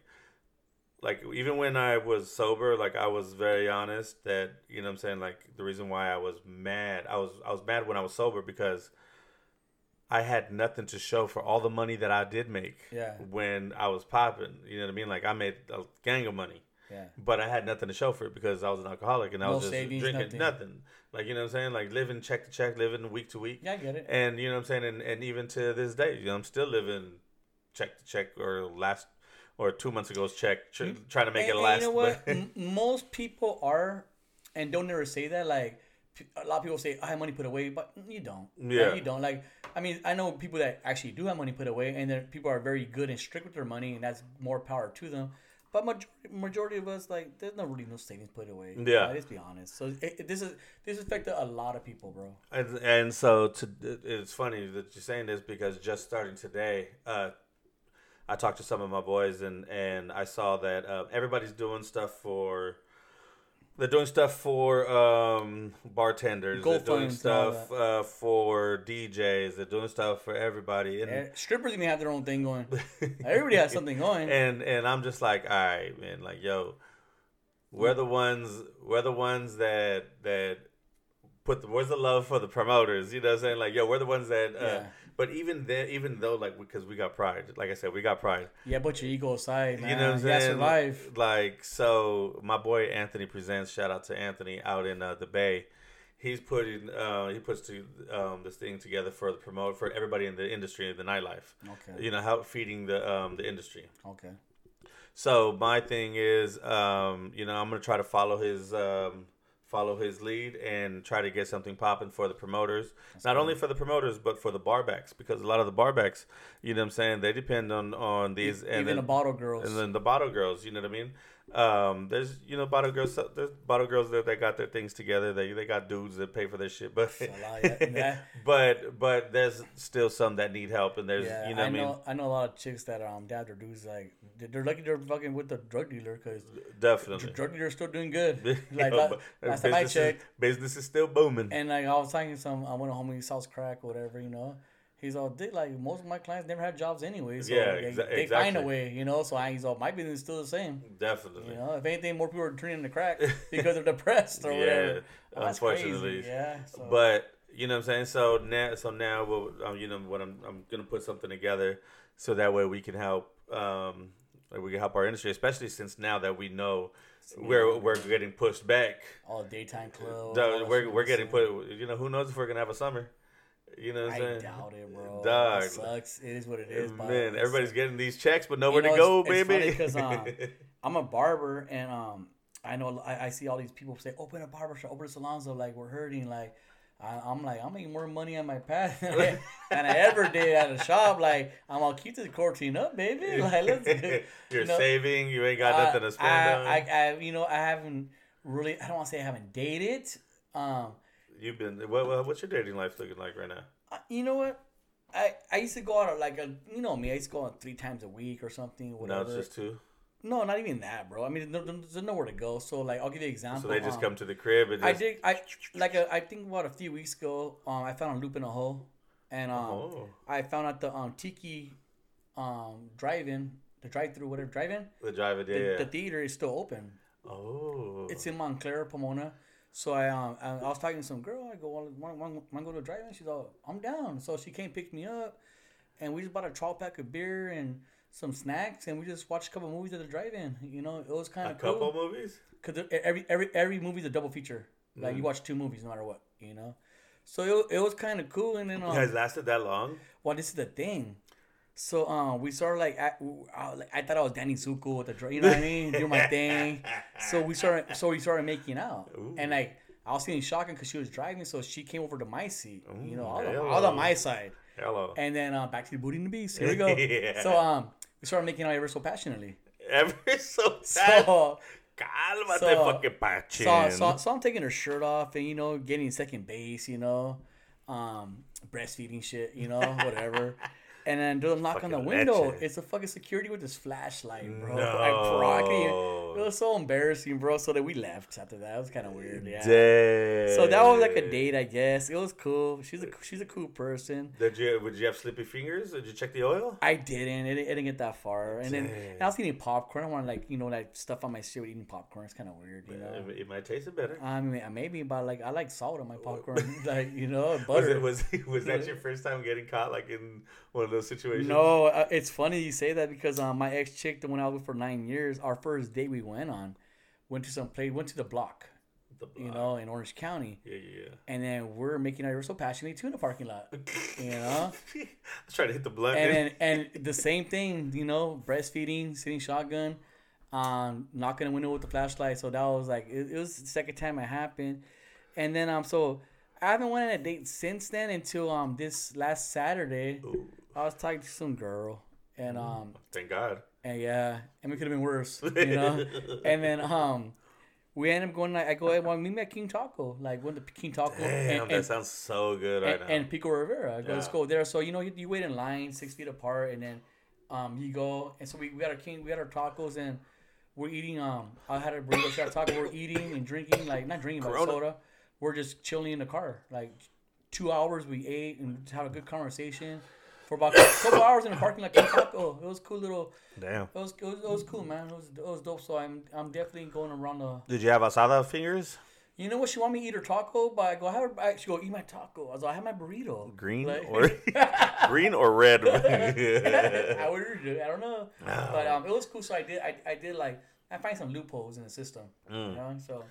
like even when I was sober, like I was very honest that you know what I'm saying, like the reason why I was mad, I was I was mad when I was sober because I had nothing to show for all the money that I did make Yeah. when I was popping. You know what I mean? Like I made a gang of money. Yeah. But I had nothing to show for it because I was an alcoholic and I No was just savings, drinking nothing. nothing. Like you know what I'm saying? Like living check to check, living week to week. Yeah, I get it. And you know what I'm saying? And, and even to this day, you know, I'm still living check to check or last or two months ago's check, tr- mm-hmm. trying to make and, it last. you know what? *laughs* M- most people are, and don't ever say that. Like a lot of people say, "I have money put away," but you don't. Like, Yeah. you don't. Like I mean, I know people that actually do have money put away, and then people are very good and strict with their money, and that's more power to them. But majority, majority of us like there's no really no savings put away. Yeah. let's be honest. So it, it- this is this affected a lot of people, bro. And, and so to, it's funny that you're saying this because just starting today, uh, I talked to some of my boys and, and I saw that uh, everybody's doing stuff for. They're doing stuff for um, bartenders. They're doing stuff uh, for DJs. They're doing stuff for everybody. And Eh, Strippers even have their own thing going. *laughs* Everybody has something going. and and I'm just like, all right, man, like yo, we're the ones, we're the ones that that put the where's the love for the promoters? You know what I'm saying? Like yo, we're the ones that. Uh, Yeah. But even then, even though like because we got pride, like I said, we got pride. yeah, but your ego aside, man. You know what I'm saying? survive. Like so, my boy Anthony presents. Shout out to Anthony out in uh, the Bay. He's putting uh, he puts to, um, this thing together for the promote for everybody in the industry, the nightlife. Okay. You know how feeding the um, the industry. Okay. So my thing is, um, you know, I'm gonna try to follow his um, follow his lead and try to get something popping for the promoters. Not only for the promoters, but for the barbacks because a lot of the barbacks, you know, what I'm saying they depend on on these and Even then, the bottle girls. and then the bottle girls. You know what I mean? Um, there's you know bottle girls. There's bottle girls that they got their things together. They they got dudes that pay for their shit, but a lot, yeah, *laughs* yeah. but but there's still some that need help, and there's Yeah, you know I what I mean. know. I know a lot of chicks that um, have their dudes like they're- lucky they're fucking with the drug dealer because Definitely. drug dealer's still doing good. *laughs* Like Yo, la- but last time I business is- checked, business is still booming. and like I was talking to some, I went to homie South Crack or whatever, you know. He's all, "Dude, like most of my clients never had jobs anyway, so Yeah, they, exa- they find a way, you know. So I, he's all, my business is still the same, Definitely. you know. If anything, more people are turning to crack *laughs* because they're depressed or Yeah, whatever. Well, crazy, unfortunately. yeah. So. But you know what I'm saying. So now, so now, well, um, you know what I'm, I'm gonna put something together so that way we can help, um, like we can help our industry, especially since now that we know we're we're getting pushed back. all daytime clubs. all we're we're getting put. You know, who knows if we're gonna have a summer? You know what I'm I saying? doubt it, bro. Dog. It sucks. It is what it is. Man, everybody's getting these checks, but nowhere know, to go, it's- it's baby. funny 'cause, um, *laughs* I'm a barber, and um, I know I, I see all these people say, "Open a barber shop, open a salon." So like we're hurting. Like I, I'm like I'm making more money on my path *laughs* than I, than I ever did at a shop. Like I'm gonna keep this quarantine up, baby. *laughs* Like let's. You're you know, saving. You ain't got nothing to spend I, on. I, I, you know, I haven't really. I don't want to say I haven't dated. Um, You've been. What, what, what's your dating life looking like right now? Uh, you know what? I, I used to go out like a you know me I used to go out three times a week or something Now whatever. it's just two. no, not even that, bro. I mean, there- there's nowhere to go. So like, I'll give you an example. So they just um, come to the crib and just. I did. I like. A, I think about a few weeks ago. Um, I found a loop in a hole, and um, Oh, I found out the um Tiki, um drive-in, the drive-through, whatever drive-in, the driver, the, yeah. yeah. the theater is still open. oh, It's in Montclair, Pomona. So I um I, I was talking to some girl. I go, want want want to go to a drive-in? She's all, I'm down. So she came pick me up, and we just bought a 12 pack of beer and some snacks, and we just watched a couple movies at the drive-in. You know, it was kind of cool. couple movies. Cause every every every movie's a double feature. Like you Mm. watch two movies no matter what, you know. So it, it was kind of cool, and then You um, guys lasted that long? well, this is the thing. So um, we started like I, I, like, I thought I was Danny Zuko with the you know what I mean, do my thing. So we started so we started making out, Ooh. and like I was feeling shocking because she was driving, so she came over to my seat, you know, all, hello. all on my side, Hello. and then uh, back to the booty and the beast. Here we go. *laughs* Yeah. So um, we started making out ever so passionately. Ever *laughs* so. So. Cálmate, so- fucking pachin. So, so, so I'm taking her shirt off and you know getting second base, you know, um, breastfeeding shit, you know, whatever. *laughs* and then do a knock on the window. It's a fucking security with this flashlight, bro. No. I proc- It was so embarrassing, bro. So that we left after that. It was kind of weird. Yeah. Dang. So that was like a date, I guess. It was cool. She's a she's a cool person. Did you? Would you have slippy fingers? Did you check the oil? I didn't. It, it didn't get that far. And then and I was eating popcorn. I wanted like you know like stuff on my shit with eating popcorn. It's kind of weird, you know. It, it might taste it better. I mean, maybe, but like I like salt on my oh. popcorn, *laughs* like you know, *laughs* Was butter. it was was that *laughs* your first time getting caught like in one of those situations? no, uh, it's funny you say that because um, my ex chick, the one I was with for nine years, our first date we went on, went to some place, went to the block, The you know, in Orange County, Yeah, yeah. yeah. and then we're making our so passionately too in the parking lot, you know, *laughs* I was trying to hit the blunt. and then and the same thing, you know, breastfeeding, sitting shotgun, um, knocking the window with the flashlight. So that was like it, it was the second time it happened, and then um, so I haven't went on a date since then until um this last Saturday. Ooh, I was talking to some girl, and um, thank God. And yeah, and it could have been worse, *laughs* you know. and then um, we ended up going like I go, hey, well, meet me at King Taco, like went to the King Taco. Damn, and, that and, sounds so good right and, now. and Pico Rivera. I go, let's go there. So you know, you, you wait in line six feet apart, and then um, you go, and so we, we got our king, we got our tacos, and we're eating. Um, I had a burrito, a taco. We're eating and drinking, like not drinking, but soda. We're just chilling in the car, like two hours. We ate and had a good conversation for about a couple *coughs* hours in the parking lot. Taco. It was cool little. Damn. It was, it was it was cool, man. It was it was dope. So I'm I'm definitely going around the. Did you have asada fingers? You know what? She want me to eat her taco, but I go, I have her, I, she go, eat my taco. I was like, I have my burrito. Green Like- or *laughs* *laughs* green or red? *laughs* I would. I don't know, but um, it was cool. So I did. I, I did like I find some loopholes in the system. Mm. You know, so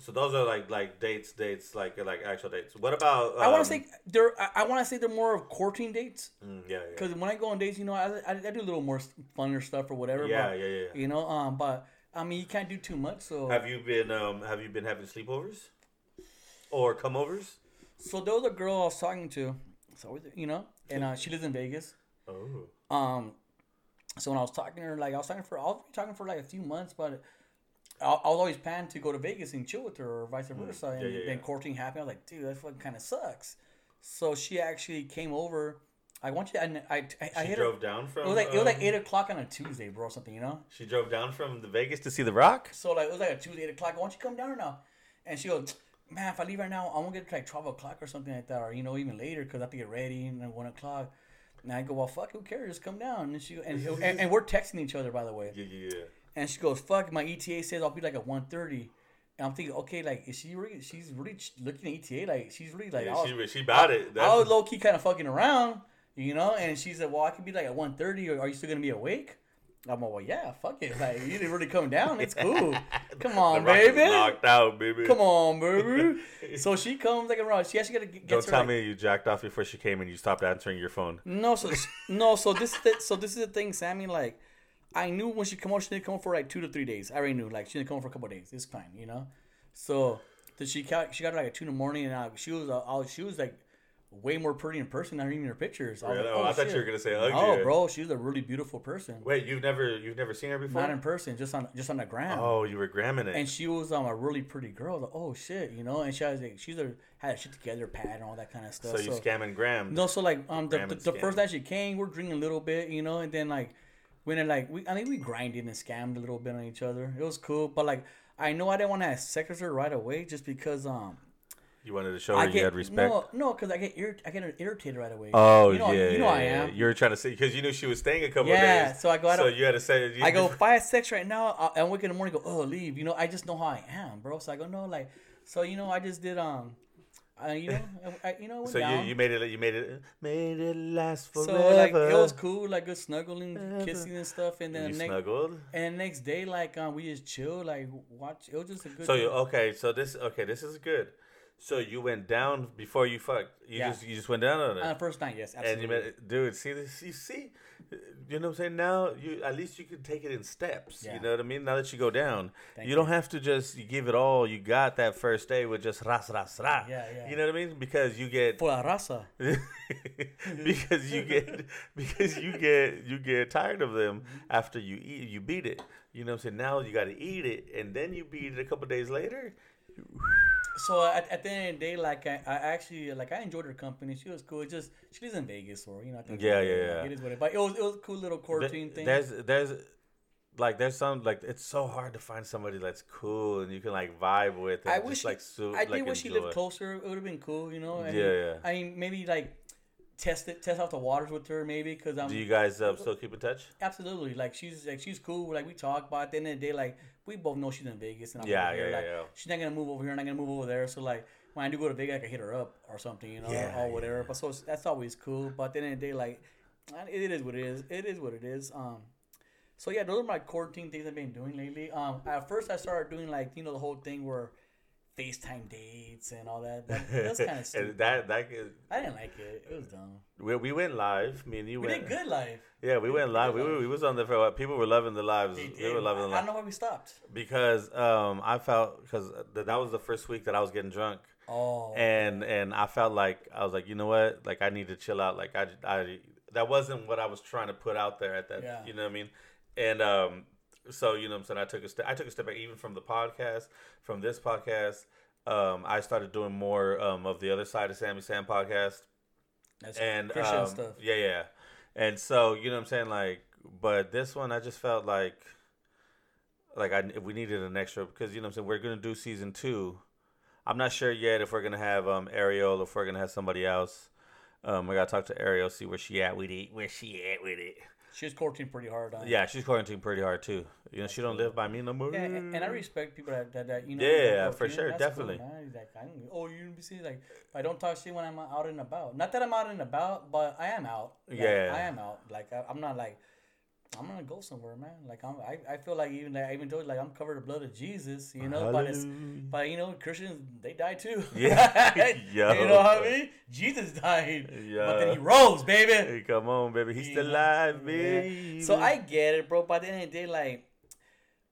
so those are like like dates, dates like like actual dates. What about? I want um, to say they're. I, want to say they're more of courting dates mm, yeah, yeah, because when I go on dates, you know, I, I, I do a little more funner stuff or whatever. yeah, but, yeah, yeah. You know, um, but I mean, you can't do too much. So Have you been um Have you been having sleepovers or come-overs? so there was a girl I was talking to, so you know, and uh, she lives in Vegas. Oh, Um, so when I was talking to her, like I was talking for, I was talking for like a few months, but I, I was always planning to go to Vegas and chill with her, or vice versa. and Mm. yeah, yeah, then yeah. courting happened. I was like, dude, that fucking kind of sucks. So she actually came over. I want you. I, I, I, I she hit her. drove down from. It was like it was like um, eight o'clock on a Tuesday, bro, or something, you know. She drove down from the Vegas to see The Rock. So like it was like a Tuesday, eight o'clock. Why don't you come down or now? And she goes, man, if I leave right now, I'm gonna get to like twelve o'clock or something like that, or you know even later because I have to get ready and then one o'clock. And I go, well, fuck, who cares? Just come down. And she and, and, and we're texting each other by the way. Yeah, yeah, yeah. And she goes, fuck, my ETA says I'll be like at 1.30. And I'm thinking, okay, like, is she really, she's really looking at ETA? Like, she's really like, Yeah, was, she she bought it. I was low key kind of fucking around, you know? And she said, well, I could be like at 1.30, or are you still going to be awake? I'm like, well, yeah, fuck it. Like, you didn't really come down. It's cool. *laughs* Come on, baby. knocked out, baby. Come on, baby. *laughs* so she comes like around. She actually got to get Don't her, tell like, me you jacked off before she came and you stopped answering your phone. No, so no, so this so this is the thing, Sammy. Like, I knew when she come over, she didn't come for like two to three days. I already knew, like, she didn't come for a couple of days. It's fine, you know. So, did she got she got like at two in the morning, and uh, she was uh, was- she was like way more pretty in person than even her pictures. I was like, Oh, oh, I thought shit. you were gonna say ugly. Oh, bro, she's a really beautiful person. Wait, you've never you've never seen her before? Not in person, just on just on the ground. oh, you were gramming it. And she was um a really pretty girl. Like, oh shit, you know. And she has like she's a had her shit together, pad and all that kind of stuff. so you scamming gram? No, so like um the, the, the first night she came, we're drinking a little bit, you know, and then like when it like we I think we grinded and scammed a little bit on each other. It was cool, but like I know I didn't want to have sex with her right away just because um You wanted to show her I you get had respect. no no because I get irrit- I get irritated right away. Oh you know, yeah, you know yeah, I yeah. am. You were trying to say because you knew she was staying a couple Yeah, of days. Yeah, so I go out So you had to say. You I go if I have sex right now, I, I wake in the morning, go oh leave. You know I just know how I am, bro. So I go no like so you know I just did um. I, you know, I, you know, So you, down. you made it. You made it. Made it last forever. so like it was cool, like good snuggling, kissing and stuff, and then You the next snuggled. And the next day, like um, we just chill, like watch. It was just a good. So you okay? So this okay? This is good. So you went down before you fucked. You Yeah. just you just went down on it. on the first night, yes, absolutely. and you met, dude, see this? You see, you know what I'm saying? Now you at least you can take it in steps. Yeah. You know what I mean? Now that you go down, Thank you don't have to just give it all you got that first day with just ras ras ras. Yeah, yeah. You know what I mean? Because you get For la raza. because you get *laughs* because you get you get tired of them after you eat you beat it. You know what I'm saying? Now you got to eat it and then you beat it a couple days later. So at, at the end of the day, like I, I actually like I enjoyed her company. She was cool. It just she lives in Vegas, or you know. I think Yeah, like, yeah, like, yeah. It is what it. But it was it was a cool little courting thing. There's there's like there's some like it's so hard to find somebody that's cool and you can like vibe with. And I just, wish like so, I like, did wish she lived closer. It would have been cool, you know. Yeah, yeah. I mean, maybe like test it, test out the waters with her, maybe because I'm Do you guys uh, still keep in touch? absolutely like she's like she's cool. Like we talk, but at the end of the day, like we both know she's in Vegas, and I'm Yeah, over yeah, here. yeah, like, yeah. She's not gonna move over here. I'm not gonna move over there. So like when I do go to Vegas, I can hit her up or something, you know, Yeah, or whatever. yeah. But so it's- that's always cool. But at the end of the day, like it is what it is. It is what it is. Um. So yeah, those are my courting things I've been doing lately. Um, at first I started doing like you know the whole thing where FaceTime dates and all that. that that's kind of *laughs* and stupid. that that I didn't like it. It was dumb. we, we went live. Me and you We went. did good live. Yeah, we went live. We, were, we was on there for a while. People were loving the lives. They They were loving I, the I don't know why we stopped. because um I felt because th- that was the first week that I was getting drunk. Oh. and and I felt like I was like, you know what, like I need to chill out. Like I, I that wasn't what I was trying to put out there at that. Yeah. You know what I mean? and um, so you know, what I'm saying I took a step. I took a step back even from the podcast, from this podcast. Um, I started doing more um, of the other side of Sammy Sam podcast, That's and Christian um, stuff. yeah, yeah, and so you know what I'm saying, like, but this one I just felt like, like I we needed an extra because you know what I'm saying we're gonna do season two. I'm not sure yet if we're gonna have um Ariel or if we're gonna have somebody else. Um, I gotta talk to Ariel, see where she at with it, where she at with it. She's courting pretty hard on. Yeah, she's quarantined pretty hard too. You know, she don't live by me no more. Yeah, and, and I respect people that, that, that you know. Yeah, for sure, That's definitely. Cool, man. Like, I don't, oh, you be see like I don't talk shit when I'm out and about. Not that I'm out and about, but I am out. Like, Yeah. I am out. Like I, I'm not like I'm gonna go somewhere, man. Like I'm, I, I feel like even like, I even told you, like I'm covered in the blood of Jesus, you know. But it's, but you know, Christians they die too. *laughs* Yeah. Yo. *laughs* you know what I mean? Jesus died, yeah. but then he rose, baby. Hey, come on, baby, he's still Yeah. alive, Yeah. baby. So I get it, bro. By the end of the day, like,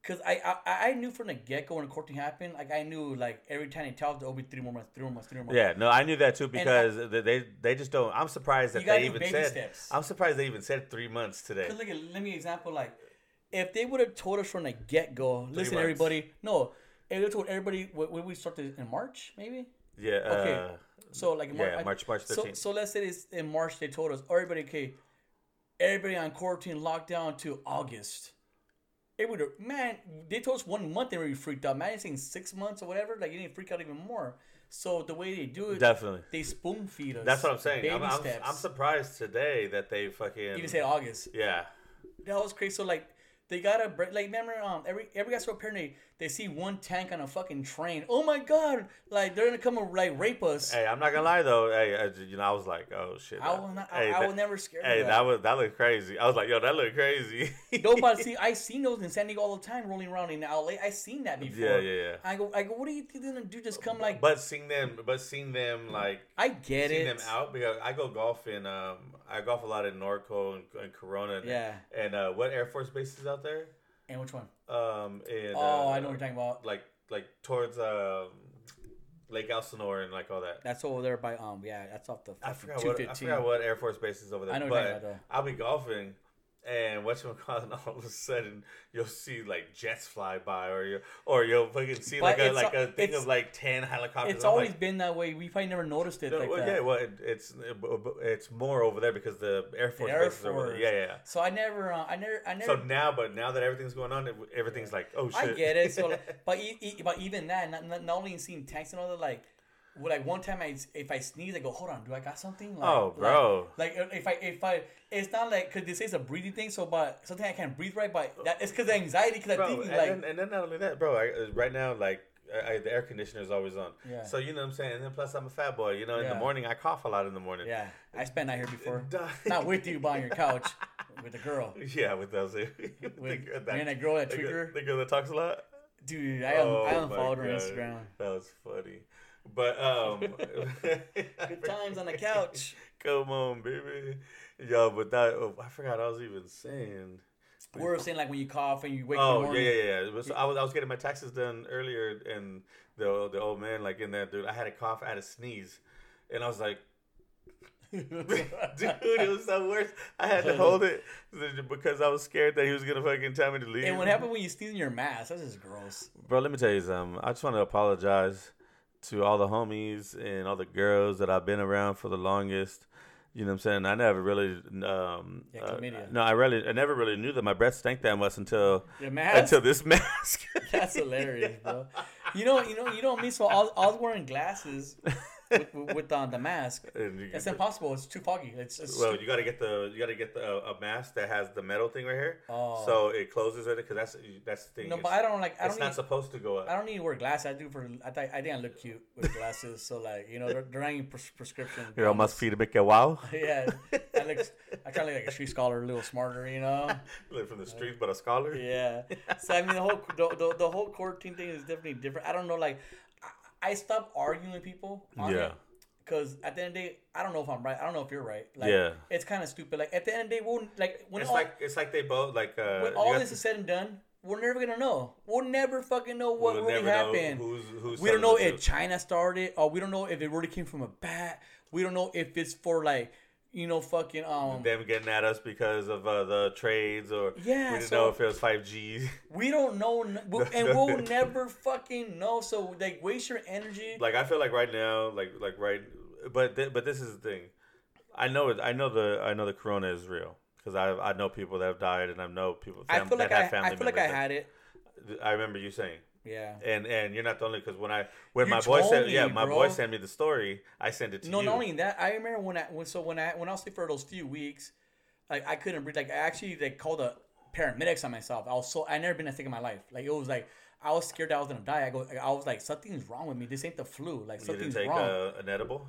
cause I I, I knew from the get go when the courting happened, like I knew like every time they talked, there'll be three more months, three more months, three more months. Yeah, no, I knew that too because they- they they just don't. I'm surprised that they even baby said. steps. I'm surprised they even said three months today. Cause look at let me example like, if they would have told us from the get go, listen, months. everybody, no, if they told everybody when we started in March, maybe. Yeah. Okay. Uh, So like in Mar- Yeah, I- March- March So 13th. so let's say it's in March they told us everybody okay, everybody on quarantine lockdown to August. It would man they told us one month they were freaked out. Man, it's saying six months or whatever. Like you need to freak out even more. So the way they do it, definitely. they spoon feed us. That's what I'm saying. Baby I'm, I'm, steps. I'm surprised today that they fucking. Even say August. Yeah. That was crazy. So like they gotta break. Like remember, um, every every guy so apparently they see one tank on a fucking train. Oh my god! Like they're gonna come and like rape us. Hey, I'm not gonna lie though. Hey, I, you know, I was like, oh shit. I that- will not. hey, I, I that- will never scare Hey, you. that was that looked crazy. I was like, yo, that looked crazy. *laughs* No, but see, *laughs* I seen those in San Diego all the time, rolling around in LA. I seen that before. Yeah, yeah, yeah. I go, I go. What are you gonna do? Just come like? But seeing them, but seeing them like I get seeing it. them out because I go golf in um I golf a lot in Norco and, and Corona. Yeah. And uh, what Air Force base is out there? And which one? Um, in Oh, uh, I know what you're talking about. Like like towards um Lake Elsinore and like all that. That's over there by um. Yeah, that's off the I forgot what I forgot what Air Force base is over there. I know but I'll be golfing. And what you calling *laughs* all of a sudden you'll see like jets fly by, or you or you'll fucking see But like a like a thing of like ten helicopters. It's I'm always like, been that way. We probably never noticed it no, like well, that. yeah, well, it, it's it's more over there because the Air Force Air over there. Force. Yeah, yeah. So I never, uh, I never, I never. So now, but now that everything's going on, everything's like, oh shit. I get it. So, *laughs* like, but e- e- but even that, not, not, only seeing tanks and all that, like, like one time I if I sneeze, I go, hold on, do I got something? Like, Oh, bro. Like, like if I if I, it's not like because this is a breathing thing. So, but something I can't breathe right, but that it's because of anxiety. Because I think and, like, then, and then not only that, bro. I, uh, right now, like I, I, the air conditioner is always on. Yeah. So you know what I'm saying. And then plus I'm a fat boy. You know, in Yeah. the morning I cough a lot in the morning. yeah, I spent night here before. *laughs* Not with you, but on your couch *laughs* with a girl. Yeah, with those. *laughs* with With the, me and that girl, that tweaker. the girl that talks a lot. Dude, I, un- I Oh, unfollowed her on Instagram. That was funny. But um, *laughs* Good times on the couch. *laughs* Come on, baby. Yo, but that oh, I forgot I was even saying. We were saying like when you cough and you wake up in the Oh yeah, yeah, yeah. I was I was getting my taxes done earlier, and the the old man like in there, dude. I had a cough, I had a sneeze, and I was like, *laughs* dude, it was so worse. I had to hold it because I was scared that he was gonna fucking tell me to leave. And what happened when you sneeze in your mask? That's just gross. Bro, let me tell you something. I just want to apologize to all the homies and all the girls that I've been around for the longest. You know what I'm saying? I never really, um, Yeah, uh, no, I really, I never really knew that my breath stank that much until until this mask. *laughs* That's hilarious, bro. You know, you know, you know me. So I was, I was wearing glasses with, with, with uh, the mask. *laughs* And It's the- impossible. It's too foggy. It's, it's well, you gotta get the you gotta get the uh, a mask that has the metal thing right here, Oh. so it closes it because that's that's the thing. no, It's- but I don't like. I it's don't not need. supposed to go up. I don't need to wear glasses. I do for. I think I think I look cute with glasses. So like, you know, they're, they're not even pres- prescription. You're almost feed to make it wow. *laughs* Yeah, I look. I try to look like a street scholar, a little smarter. You know. *laughs* Live from the streets, but a scholar. Yeah. So I mean, the whole the, the, the whole quarantine thing is definitely different. I don't know. Like, I, I stopped arguing with people. On Yeah. Because at the end of the day, I don't know if I'm right. I don't know if you're right. Like, Yeah. It's kind of stupid. Like at the end of the day, we'll like when It's all, like it's like they both like uh. when all this the- is said and done, we're never gonna know. We'll never fucking know what we'll really happened. who's- who's we don't know if truth. China started, or we don't know if it really came from a bat. We don't know if it's for like you know, fucking um, them getting at us because of uh, the trades, or Yeah, we didn't so- know if it was five G. *laughs* we don't know, and we'll never fucking know. So like, waste your energy. like I feel like right now, like like right, but th- but this is the thing. I know it. I know the I know the corona is real because I I know people that have died and I know people I feel like that I, have family I feel like I had it. I remember you saying. Yeah. And and you're not the only because when I when You my boy said me, yeah my bro. boy sent me the story I sent it to No, you No, not only that. I remember when I when so when I when I was sick for those few weeks, like I couldn't breathe. Like I actually like called the paramedics on myself. I was so I never been that sick in my life. Like it was like I was scared that I was gonna die. I go I was like something's wrong with me. This ain't the flu. Like you something's take wrong. uh, an edible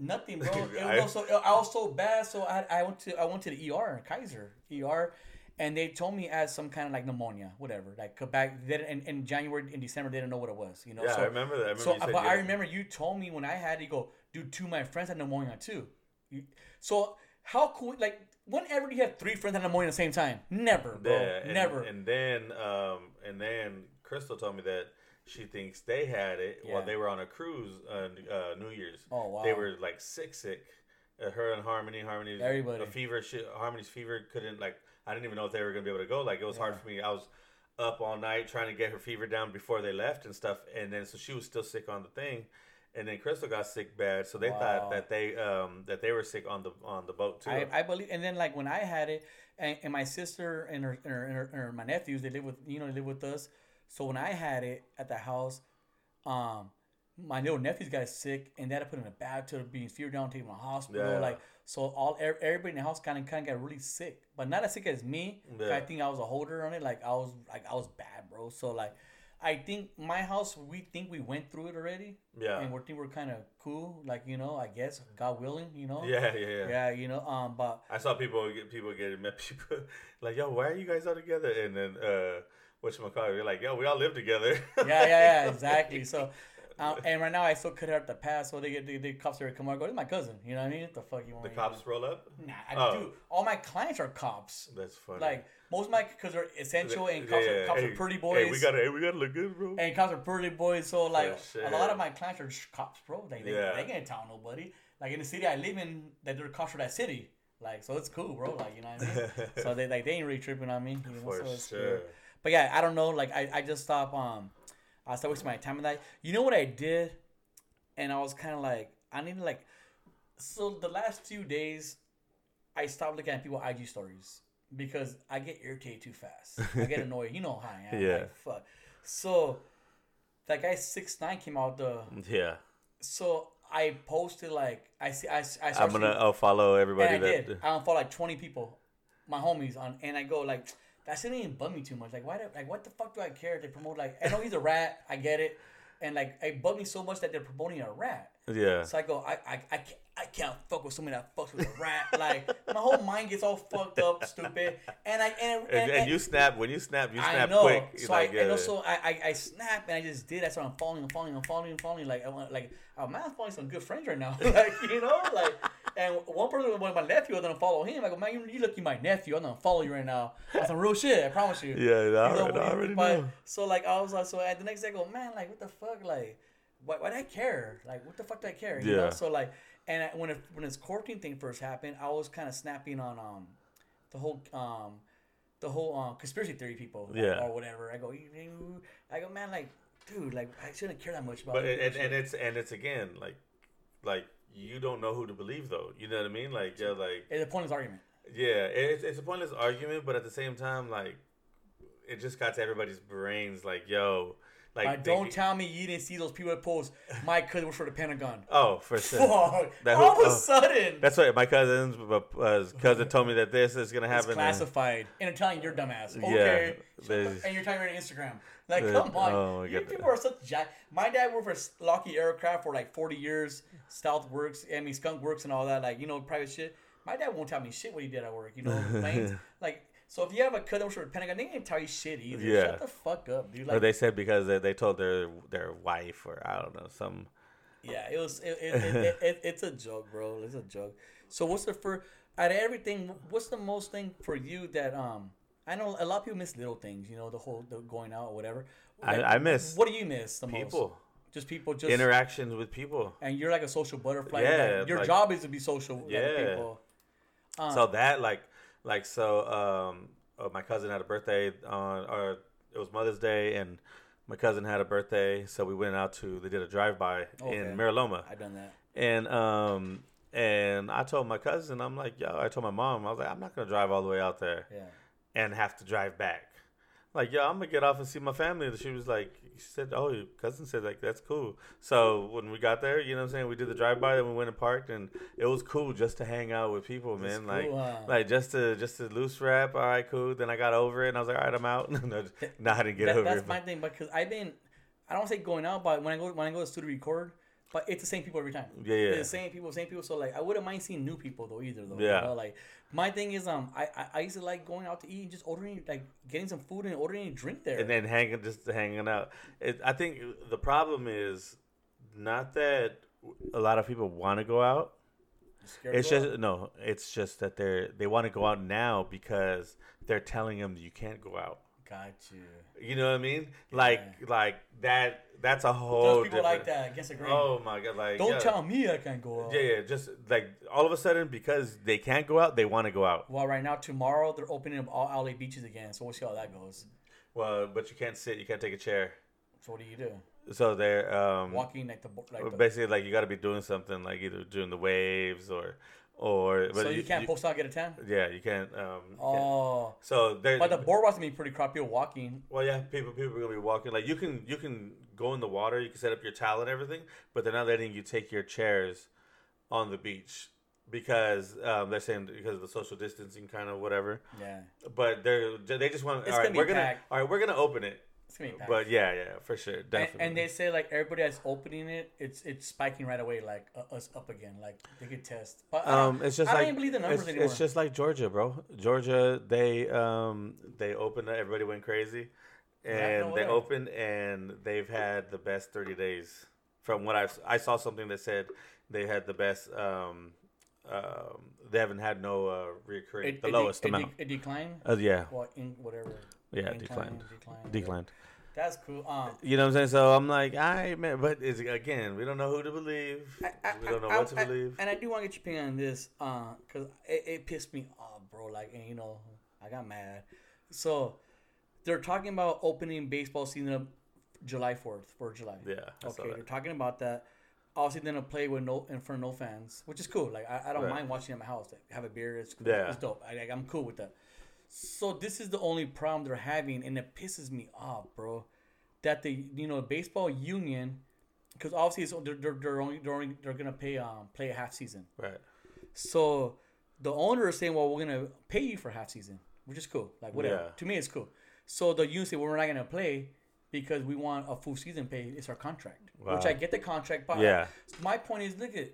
Nothing, *laughs* bro. It I- was so I was so bad. So I, I went to I went to the ER, Kaiser ER, and they told me as some kind of like pneumonia, whatever. Like back then in, in January in December they didn't know what it was. You know. yeah so, I remember that I remember so, you said but you I remember you told me when I had you go, dude, two of my friends had pneumonia too. You, so how cool? Like, whenever you have three friends had pneumonia at the same time? Never, bro. Yeah, and, Never. And then, um, and then Crystal told me that she thinks they had it while they were on a cruise on uh, New Year's. Oh, wow. They were like sick, sick. Uh, her and Harmony, Harmony's Everybody. a fever. She, Harmony's fever couldn't like. I didn't even know if they were gonna be able to go. Like it was hard for me. I was up all night trying to get her fever down before they left and stuff. And then so she was still sick on the thing. And then Crystal got sick bad, so they Wow. thought that they um that they were sick on the on the boat too. I, I believe, and then like when I had it, and, and my sister and her, and her, and her, her- my nephews, they live with you know they live with us. So when I had it at the house, um, my little nephews got sick, and that had put him in a bathtub, being feared down, taken to the hospital. Yeah. Like so, all everybody in the house kind of kind of got really sick, but not as sick as me. Yeah. I think I was a holder on it. Like I was like I was bad, bro. So like. I think my house, we think we went through it already, yeah. and we think we're kind of cool, like you know, I guess God willing, you know, yeah, yeah, yeah, yeah, you know, um, but I saw people get people getting mad. People *laughs* like, yo, why are you guys all together? And then uh, what you call it? You're like, yo, we all live together. yeah, yeah, yeah, *laughs* exactly. So, um, and right now I still cut her at the pass, so they get the, the cops are come out. Go, this is my cousin. You know what I mean? What the fuck you want? the cops roll up. Nah, I Oh. do. All my clients are cops. That's funny. Like most of my, because they're essential and cops, yeah, are, cops hey, are pretty boys. Hey, we gotta, hey, we gotta look good, bro. and cops are pretty boys. So like a lot of my clients are cops, bro. Like they, Yeah. they can't tell nobody. Like in the city I live in, that they're cops for that city. Like so it's cool, bro. Like you know what I mean. *laughs* so they like they ain't really tripping on me. You know, For so sure. But yeah, I don't know. Like I, I just stop Um, I stopped wasting my time with that. You know what I did, and I was kind of like, I need to like. So the last few days, I stopped looking at people IG stories because I get irritated too fast. I get *laughs* annoyed. You know how I am. Yeah. Like, fuck. So that guy six nine came out the. Yeah, So I posted like I see I I I'm gonna. follow everybody I that. did. I don't follow like twenty people, my homies on, and I go like, that didn't bug me too much. Like, why? Do, like, what the fuck do I care? if They promote like, I know he's a rat. I get it, and like, it bugged me so much that they're promoting a rat. Yeah, So I go, I, I, I can't. I can't fuck with somebody that fucks with a rat. Like my whole mind gets all fucked up, stupid. And I and, and, and you snap when you snap, you snap I know. quick. So like, I yeah. and uh, also I, I I snap and I just did. That's why I'm falling and falling and falling and falling. Like I want like oh, I'm not following some good friends right now. *laughs* like you know like. And one person, when my nephew, I don't follow him. I go, man, you, you look like my nephew. I'm gonna follow you right now. That's some real shit. I promise you. yeah, You I, know, I already but- know. So like I was like, so at the next day I go, man, like what the fuck, like, why, why do I care? Like what the fuck do I care? You know? Yeah. So like, and I- when it, when this quarantine thing first happened, I was kind of snapping on um, the whole um, the whole um, conspiracy theory people, Yeah. or whatever. I go, I go, man, like, dude, like I shouldn't care that much about. But it, and, and it's and it's again like like you don't know who to believe though. You know what I mean? Like yeah, like it's a pointless argument. yeah, it's it's a pointless argument, but at the same time, like it just got to everybody's brains. Like yo, like don't tell me you didn't see those people that post. My cousin was for the Pentagon. *laughs* Oh, for sure. Fuck! That All who- of a oh. sudden, That's right. My cousin's uh, cousin told me that this is gonna happen. and- classified. And telling you, you're dumbass. Okay. There's- and you're telling me on Instagram. Like, come on. oh you people are such jack. My dad worked for Lockheed Aircraft for like 40 years. Stealth Works, I mean, Skunk Works and all that. Like, you know, private shit. My dad won't tell me shit what he did at work. You know, planes. *laughs* like, so if you have a works for the Pentagon, they ain't tell you shit either. Yeah. Shut the fuck up, dude. or Like, they said because they, they told their their wife or I don't know some. Yeah, it was. It, it, it, it, *laughs* it, it's a joke, bro. It's a joke. So what's the first out of everything? What's the most thing for you that um? I know a lot of people miss little things. You know, the whole the going out or whatever. I, I miss What do you miss the most? people Just people. Just interactions with people. and you're like a social butterfly. Yeah, like, your like- job is to be social. with Yeah. people. Uh, so that like like so um uh, my cousin had a birthday on or it was Mother's Day and my cousin had a birthday so we went out to they did a drive by Okay. in Mira Loma I done that. and um and I told my cousin I'm like yo I told my mom I was like I'm not gonna drive all the way out there Yeah. and have to drive back. Like, yo, I'm gonna get off and see my family. And she was like, she said, oh, your cousin said like that's cool. So when we got there, you know what I'm saying, we did the drive by, then we went and parked, and it was cool just to hang out with people, man. That's like, cool, like just to just to loose wrap. All right, cool. Then I got over it, and I was like, all right, I'm out. *laughs* no, no, I *laughs* didn't get That- over that's it. my thing because I've been I don't say going out, but when I go when I go to the studio record, but it's the same people every time. Yeah, yeah. It's the same people, same people. So like I wouldn't mind seeing new people though either though. Yeah. You know? Like my thing is um I, I I used to like going out to eat and just ordering like getting some food and ordering a drink there. and then hanging just hanging out. It, I think the problem is not that a lot of people want to go out. It's just out? no. It's just that they're they want to go out now because they're telling them you can't go out. Got you. You know what I mean? Like like that. That's a whole. Those people like that against the grain. Oh my god! Like Don't yeah. tell me I can't go out. Yeah, yeah. Just like all of a sudden because they can't go out, they want to go out. Well, right now tomorrow they're opening up all LA beaches again, so we'll see how that goes. Well, but you can't sit. You can't take a chair. So what do you do? So they're um, Walking like the like the, basically like you got to be doing something like either doing the waves or or. But so you, can't post out get a tan. Yeah, you can't. Um, you can't. Oh, So they're but the boardwalk's gonna be pretty crap. People walking. Well, yeah, people people are gonna be walking. Like you can you can go in the water. You can set up your towel and everything, but they're not letting you take your chairs on the beach because um, they're saying because of the social distancing kind of whatever. Yeah, But they're they just want It's all right. gonna We're gonna packed. all right. We're gonna open it. It's gonna be packed. But yeah, yeah, for sure, and, definitely. and they say like everybody that's opening it, it's it's spiking right away, like uh, us up again, like they could test. But I um, it's just I like don't even believe the numbers it's, anymore. it's just like Georgia, bro. Georgia, they um they opened it. Everybody went crazy, and they opened and they've had the best thirty days. From what I I saw something that said they had the best. Um, um, they haven't had no uh, reoccurring It- the it de- lowest it de- amount. It declined. Uh, yeah, Well, in whatever. Yeah, declined, declined. declined. That's cool. Um, You know what I'm saying? So I'm like, all right, man. But it's again, we don't know who to believe. I- I- we don't know I- what to I- believe. And I do want to get your opinion on this, uh, cause it, it pissed me off, bro. Like, and you know, I got mad. So they're talking about opening baseball season up July fourth for July. Yeah, I Okay, they're talking about that. Obviously, then to play with no in front of no fans, which is cool. Like, I, I don't Right. mind watching at my house. Like, have a beer. It's Yeah. it's dope. I, like, I'm cool with that. So this is the only problem they're having, and it pisses me off, bro. That the you know baseball union, because obviously it's, they're, they're, they're only they're only they're gonna pay um play a half season. right. So the owner is saying, well, we're gonna pay you for half season, which is cool. Like whatever. Yeah. To me, it's cool. So the union say, well, we're not gonna play because we want a full season pay. It's our contract, which I get the contract. But Yeah. my point is, look at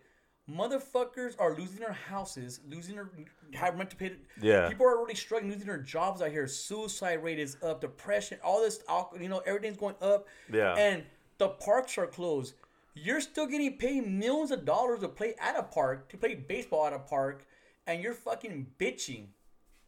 motherfuckers are losing their houses, losing their have rent to pay. Yeah. People are already struggling, losing their jobs out here. Suicide rate is up. Depression, all this alcohol, you know, everything's going up. Yeah. And the parks are closed. You're still getting paid millions of dollars to play at a park, to play baseball at a park, and you're fucking bitching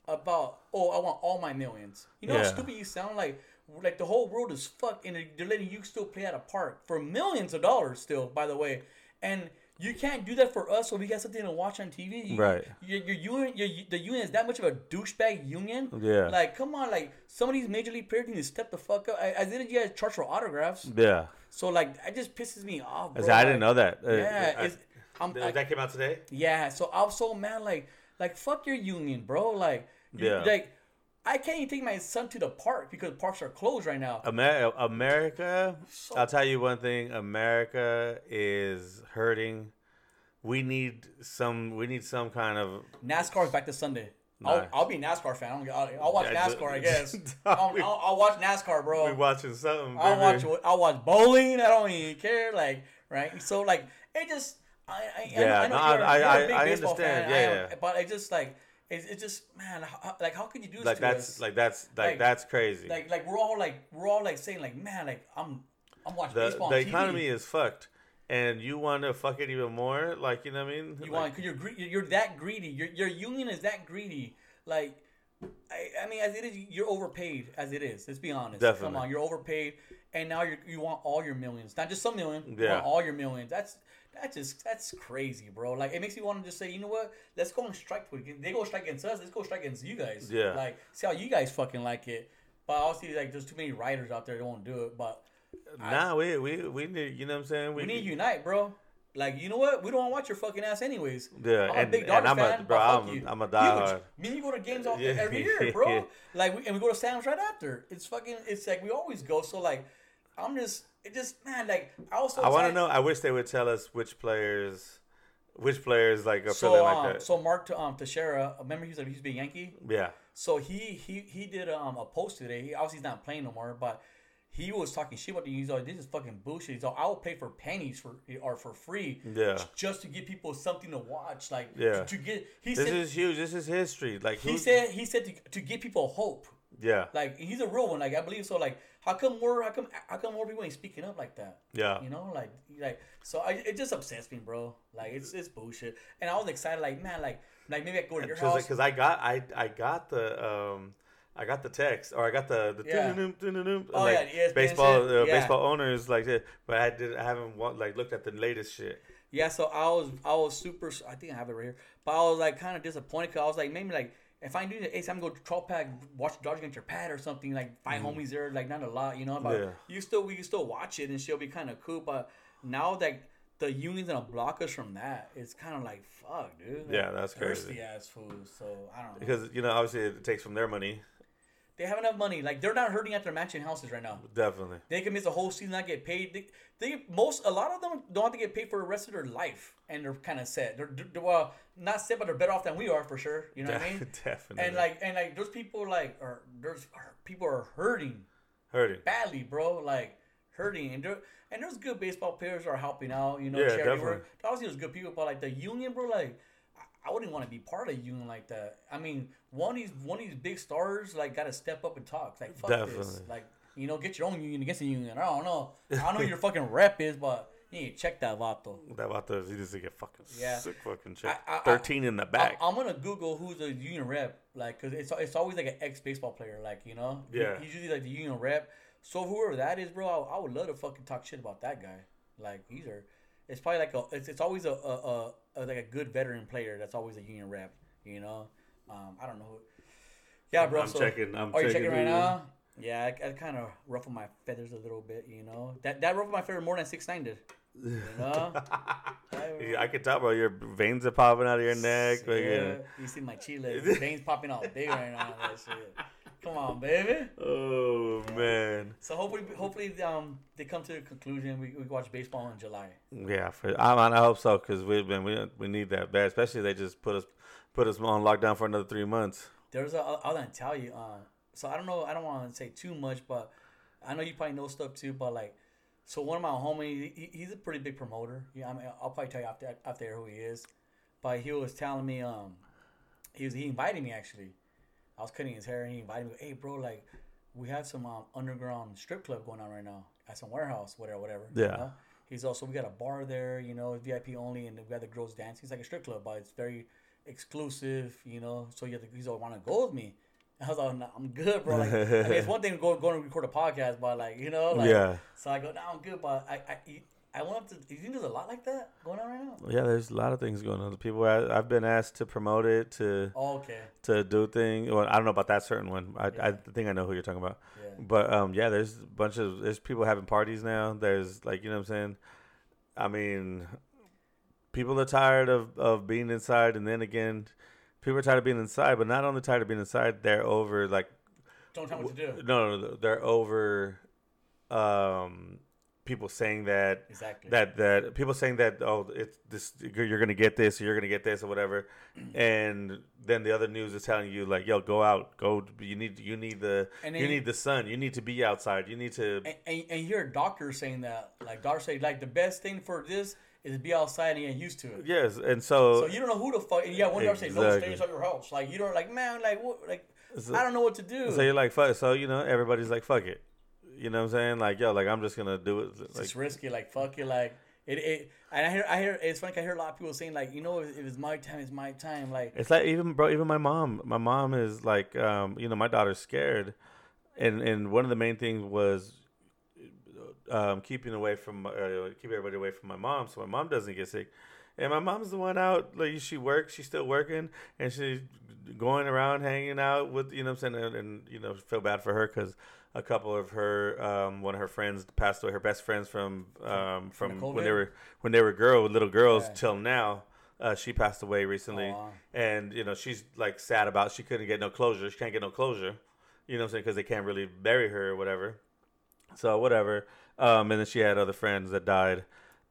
about, oh, I want all my millions. You know how stupid you sound? Like, like the whole world is fucked, and they're letting you still play at a park for millions of dollars still, by the way. And you can't do that for us, so we got something to watch on TV. You- Right. Your, your union, your, the union is that much of a douchebag union. Yeah. Like, come on, like some of these major league players need to step the fuck up. I, I didn't you guys charge for autographs. Yeah. So like, it just pisses me off. I Bro. I didn't Like, know that. Uh, Yeah, I- it's, I'm, I- that came out today. yeah. So I was so mad. Like, like fuck your union, bro. Like, Yeah. like I can't even take my son to the park because parks are closed right now. Amer- America, I'll tell you one thing. America is hurting. We need some. We need some kind of. NASCAR's back this Sunday. I'll, I'll be a NASCAR fan. I I'll, I'll watch Yeah, NASCAR, I guess. *laughs* I'll, I'll, watch NASCAR, bro. We watching something. I'll baby. watch. I'll watch bowling. I don't even care. Like right. So like it just. I, I, Yeah, I know, no, I I- I- a big I baseball understand. fan. Yeah, I yeah. But it just like it's, it's just man, how, like how can you do this Like that's us? like that's like, Like- that's crazy. like like we're all like we're all like saying like man like I'm I'm watching the baseball the on TV. economy is fucked, and you want to fuck it even more. Like you know what I mean? You Like, want because you're gre- you're that greedy. Your your union is that greedy. Like, I, I mean, as it is, you're overpaid. As it is, let's be honest. Definitely. Come on, you're overpaid, and now you you want all your millions, not just some million. You Yeah. want all your millions. That's That's just that's crazy, bro. Like it makes me want to just say, you know what? Let's go and strike. with- They go strike against us. Let's go strike against you guys. Yeah. Like see how you guys fucking like it. But obviously, like there's too many writers out there that won't do it. But nah, we we we need. You know what I'm saying? we need to unite, bro. Like you know what? We don't want to watch your fucking ass anyways. Yeah, I'm and- a big Dodgers I'm a- fan. bro, I'm- you. I'm a diehard. Me and you go to games all, Yeah. every year, bro. *laughs* Like we, and we go to Sam's right after. It's fucking. It's like we always go. So like, I'm just. It just man like I also. I want to know. I wish they would tell us which players, which players like are feeling So like um, that. so Mark um, Teixeira, remember he was he be a Yankee. yeah, So he he he did um, a post today. He obviously he's not playing no more, but he was talking shit about the He's like, this is fucking bullshit. He's like, I will pay for pennies for or for free, Yeah. just to give people something to watch. Like, Yeah. to, to get. He this said is huge. This is history. Like he said he said to, to give people hope. Yeah, Like he's a real one. Like I believe so. Like how come more? How come? How come more people ain't speaking up like that? yeah. You know, like like so. I, it just upsets me, bro. Like it's it's bullshit. And I was excited, like man, like like maybe I go to your house. Because I got I I got the um I got the text or I got the the Yeah. Oh, like yeah, baseball uh, Yeah. baseball owners like that, but I did I haven't like looked at the latest shit. Yeah, so I was I was super. I think I have it right here, but I was like kind of disappointed because I was like maybe like if I do the ace, I'm gonna go to 12 pack, watch the Dodgers against your pad or something like 5 homies there, like not a lot, you know. But Mm. Yeah. you still we can still watch it and she'll be kind of cool. But now that the union's gonna block us from that, it's kind of like fuck, dude. Like, Yeah, that's crazy. thirsty ass fools. So I don't know. Because you know obviously it takes from their money, they have enough money. Like they're not hurting at their mansion houses right now. definitely. They can miss a whole season, not get paid. They, they most a lot of them don't have to get paid for the rest of their life, and they're kind of set. They're, they're well, not set, but they're better off than we are for sure. You know what I mean? *laughs* definitely. And like and like those people like are there's people are hurting hurting. badly, bro. Like hurting, and there and there's good baseball players are helping out. You know, Yeah, charity definitely. work. Obviously, there's good people, but like the union, bro. Like I- wouldn't want to be part of a union like that. I mean, one of these one of these big stars like got to step up and talk. Like fuck this. Like you know, get your own union against the union. I don't know. I don't know your fucking rep is, but you need to check that vato. That about the he just get fucking Yeah. sick fucking check. I- I- Thirteen in the back. I, am gonna Google who's the union rep, like, cause it's it's always like an ex baseball player, like you know. Yeah. he's usually like the union rep. So whoever that is, bro, I, I would love to fucking talk shit about that guy. Like he's a, it's probably like a, it's, it's always a, a, a, a like a good veteran player that's always a union rep. You know, um, I don't know. Who, yeah, bro. I'm so, checking- I'm are you checking checking right now? Yeah, I, I kind of ruffled my feathers a little bit. You know, that that ruffled my feather more than six nine did. You know. *laughs* Yeah, I can tell, bro. Your veins are popping out of your neck. Yeah, fucking- you see my chile veins popping out big right now. That shit. Come on, baby. Oh man. So hopefully, hopefully, um, they come to a conclusion. We, we watch baseball in July. Yeah, for, I, I hope so because we've been we, we need that bad. Especially they just put us put us on lockdown for another three months. There's a I was gonna tell you. Uh, so I don't know. I don't want to say too much, but I know you probably know stuff too. But like, so one of my homies, he, he's a pretty big promoter. Yeah, I mean, I'll probably tell you after after who he is. But he was telling me, um, he was he invited me actually. I was cutting his hair and he invited me. Hey, bro, like we have some um, underground strip club going on right now at some warehouse, whatever, whatever. you Yeah. know? He's also we got a bar there, you know, VIP only, and we got the girls dancing. It's like a strip club, but it's very exclusive, you know. So you have to, he's all want to go with me. *laughs* I was like, nah, I'm good, bro. Like, I mean, it's *laughs* one thing to go go and record a podcast, but like, you know, like, Yeah. So I go, no, I'm good, but I, I, I want to. Do you think there's a lot like that going on right now? Yeah, there's a lot of things going on. People I, I've been asked to promote it to Oh, okay. to do things. Well, I don't know about that certain one. I, I think I know who you're talking about. Yeah. But um, yeah, there's a bunch of there's people having parties now. There's like you know what I'm saying. I mean, people are tired of of being inside, and then again, people are tired of being inside. But not only tired of being inside, they're over like Don't tell me what to do. no, no, no they're over. Um, people saying that Exactly. that that people saying that oh it's this you're gonna get this or you're gonna get this or whatever, mm. and then the other news is telling you like yo go out go you need you need the then you need the sun you need to be outside you need to and, and, and you hear doctors saying that, like doctors say, like the best thing for this is to be outside and get used to it. yes and so, So you don't know who the fuck. And yeah, one doctor say no Exactly. stay inside your house. Like you don't like man, like what, like So- I don't know what to do. so you're like fuck so you know everybody's like fuck it you know what I'm saying like yo like I'm just gonna do it it's like just risky. Like fuck it. Like it. it and I hear, I hear. It's funny. I hear a lot of people saying like, you know, if it's my time, it's my time. Like It's like even bro, even my mom. My mom is like, um, you know, my daughter's scared, and and one of the main things was um, keeping away from uh, keep everybody away from my mom, so my mom doesn't get sick. And my mom's the one out. Like she works, she's still working, and she's going around hanging out with you know what I'm saying, and, and you know feel bad for her because a couple of her um, one of her friends passed away. Her best friends from um, from the when they were when they were girl little girls Yeah. till now. Uh, she passed away recently, and you know she's like sad about she couldn't get no closure. She can't get no closure. You know what I'm saying? Because they can't really bury her or whatever. So whatever. Um, and then she had other friends that died.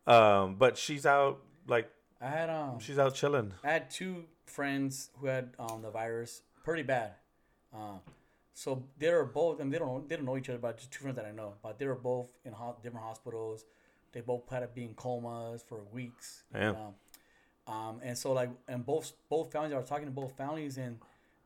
Um, but she's out like I had um, she's out chilling. I had two friends who had um the virus pretty bad. Uh, so they were both, and they don't know, they don't know each other, but just two friends that I know. But they were both in ho- different hospitals. They both had to be in comas for weeks. you Damn. know. Um, and so like, and both both families, I was talking to both families, and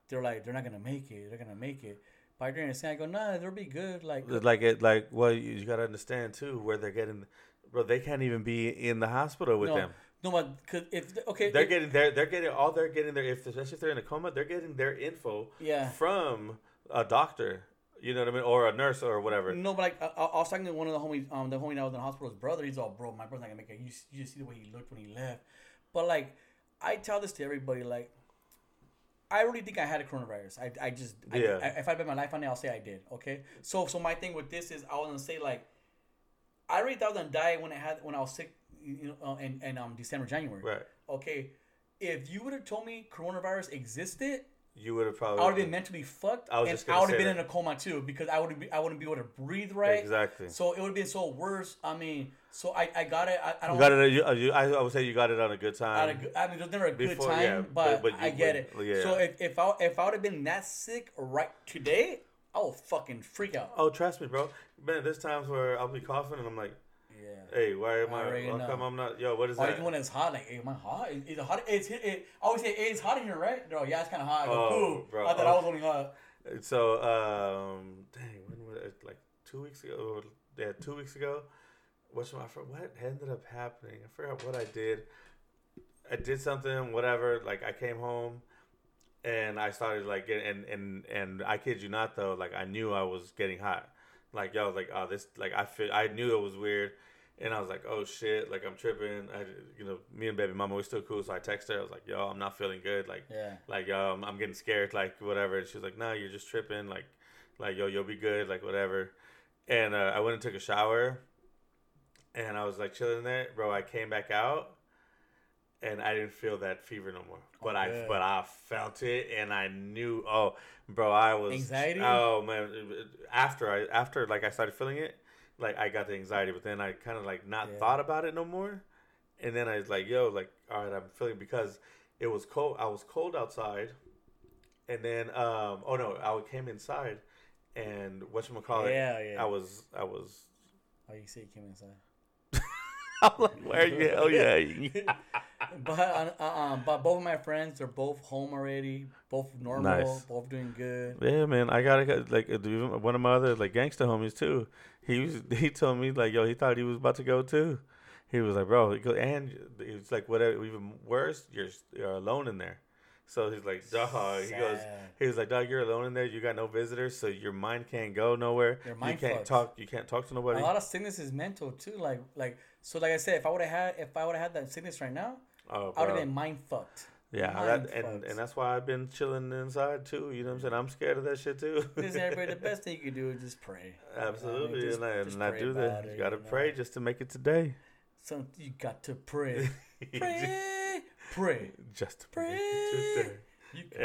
they're like, they're not gonna make it. They're gonna make it. But during the same, I go, nah, they'll be good. Like, Like it, like well, you, you gotta understand too where they're getting, bro. They can't even be in the hospital with no, them. no, but cause if okay, They're if- getting their, they're getting all they're getting their, if especially if they're in a coma, they're getting their info yeah. from a doctor. You know what I mean, or a nurse or whatever. No, but like I, I was talking to one of the homies, um, the homie that was in the hospital, his brother. He's all, bro, my brother's not gonna make it. You, you just see the way he looked when he left. But like, I tell this to everybody, like, I really think I had a coronavirus. I, I just, I, Yeah. I, if I bet my life on it, I'll say I did. Okay. So, so my thing with this is, I was gonna say like, I really thought I was gonna die when I had when I was sick, you know, uh, in, in um December, January. Right. Okay. If you would have told me coronavirus existed, You would have probably. I would have been mentally fucked, I was and just gonna I would have been that. in a coma too because I wouldn't be I wouldn't be able to breathe right. Exactly. So it would have been so worse. I mean, so I, I got it. I, I don't. You got it. You, you, I, I would say you got it on a good at a time. good- I mean, it was never a good time, yeah, but, but- I get it. yeah. So if, if I if I would have been that sick right today, I will fucking freak out. Oh, trust me, bro. Man, there's times where I'll be coughing and I'm like, Yeah. "Hey, why am I I? How come I'm not? Yo, what is Or that?" even when it's hot, like, hey, am I hot? Is, is it hot? It's it, I always say, hey, it's hot in here, right? No, yeah, it's kind of hot. I go, Oh, bro. I thought Oh. I was only hot. So, um, dang, when was it? Like two weeks ago? Yeah, two weeks ago. What's my fr- what ended up happening? I forgot what I did. I did something, whatever. Like I came home, and I started like getting and and and I kid you not though, like I knew I was getting hot. Like yo, like oh this, like I feel I knew it was weird. And I was like, "Oh shit!" Like I'm tripping. I, you know, me and baby mama we still cool. So I texted her. I was like, "Yo, I'm not feeling good. Like, Yeah. like yo, I'm, getting scared, like whatever. And she was like, no, you're just tripping, like, like yo, you'll be good, like whatever. And uh, I went and took a shower, and I was like chilling there, bro. I came back out, and I didn't feel that fever no more. But I, good. but I felt it, and I knew, oh, bro, I was Anxiety? Oh man, after I, after like I started feeling it, like I got the anxiety, but then I kind of like not Yeah. thought about it no more. And then I was like, yo, like, all right, I'm feeling because it was cold. I was cold outside, and then um, oh no, I came inside, and what you call it? Yeah, yeah. I was, I was. Oh, you see, it came inside. *laughs* I'm like, where are you? Hell yeah! *laughs* *laughs* but uh, uh, um, but both of my friends, they're both home already, both normal, Nice. both doing good. yeah, man, I gotta like one of my other like gangster homies too. He was *laughs* he told me like yo, he thought he was about to go too. He was like, bro, and it's like whatever. Even worse, you're you're alone in there. So he's like, dog. He goes, he was like, dog, you're alone in there. You got no visitors, so your mind can't go nowhere. Your you can't fucked. talk. You can't talk to nobody. A lot of sickness is mental too. Like like so, like I said, if I would have had if I would have had that sickness right now, Oh, I would have been mind fucked. Yeah, that, and and that's why I've been chilling inside too. You know what I'm saying? I'm scared of that shit too. Everybody, the best thing *laughs* you can do is just pray. Absolutely, just- and I, just and I pray do that. it, You gotta you know? pray just to make it today. So you got to pray, *laughs* pray, pray, just to pray. make it today.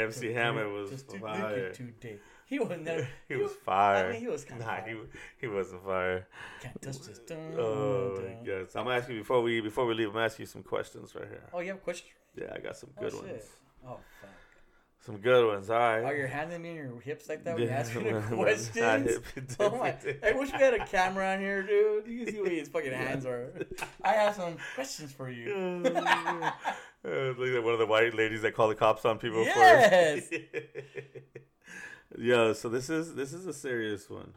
MC to Hammer was just to make fire. it today. He was never. *laughs* He was fire. I mean, he was kind of. Nah, he he wasn't fire. Can't touch this. Dun, Oh dun. yes, I'm gonna ask you before we before we leave. I'm gonna ask you some questions right here. Oh, you have questions? Yeah, I got some Oh, good shit. ones. Oh fuck. Some good ones. All right. Oh, you're handing me your hips like that when you Yeah, ask me the when- *laughs* when I questions? *laughs* Oh my! I wish we had a camera on here, dude. You can see what his fucking *laughs* hands are. I have some questions for you. Uh, look at one of the white ladies that call the cops on people Yes. for. Yo, so this is this is a serious one,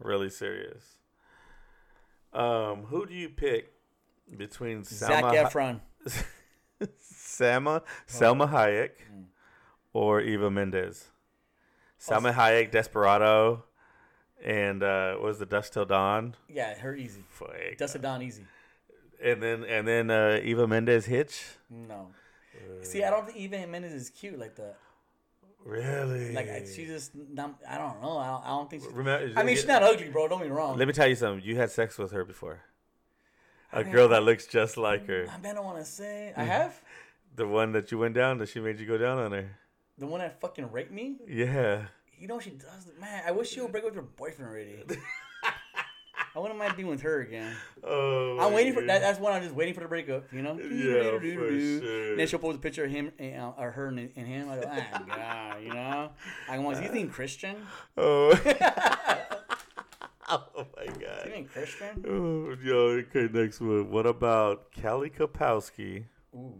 really serious. Um, who do you pick between Zac Salma, Efron. Salma, Selma Selma Hayek, Mm. or Eva Mendes? Selma Salma Hayek, Desperado, and uh, what was the Dusk Till Dawn? Yeah, her easy. Fuck. Dusted Dawn easy. And then and then uh, Eva Mendes Hitch. No. See, I don't think Eva Mendes is cute like that. Really? Like I- she just, not, I don't know. I don't, I don't think. She, Remember, I mean, she's not ugly, bro. Don't me wrong. Let me tell you something. You had sex with her before. A girl that looks just like her. I bet I don't want to say. I have The one that you went down, that she made you go down on her. the one that fucking raped me. Yeah. You know she does? Man, I wish she would break up with her boyfriend already. *laughs* I wouldn't mind being with her again. Oh. I'm waiting for that. That's when I'm just waiting for the breakup. You know? Yeah, for sure. Then she'll post a picture of him and, uh, or her and, and him. I go, ah, God, you know? I go, is he think Christian? Oh. *laughs* *laughs* oh my god. think Christian? Oh, yo, okay, next one. What about Kelly Kapowski Ooh,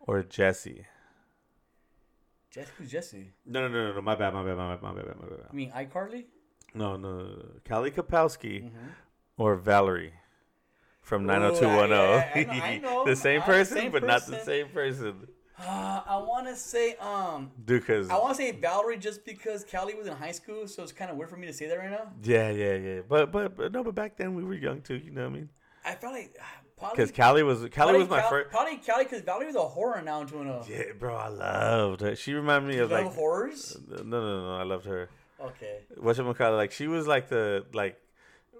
or Jesse? Jesse, who's Jesse? No, no, no, no, no. My bad, my bad, my bad, my bad, my bad. I mean, iCarly. No, no, no. Kelly Kapowski Mhm. or Valerie from Ooh, I- 90210. I- I know, *laughs* the same I- person, same but not the same person. Uh, I want to say, um, Dude, cause I want to say Valerie just because Callie was in high school, so it's kind of weird for me to say that right now. yeah, yeah, yeah. But, but, but no, but back then we were young too. You know what I mean? I felt like uh, Because Callie was Callie was my Cal- first. Probably Callie because Valerie was a horror now to an. Uh, Yeah, bro, I loved her. She reminded me you of love like horrors. no, no, no. I loved her. Okay. What you call it? Like she was like the like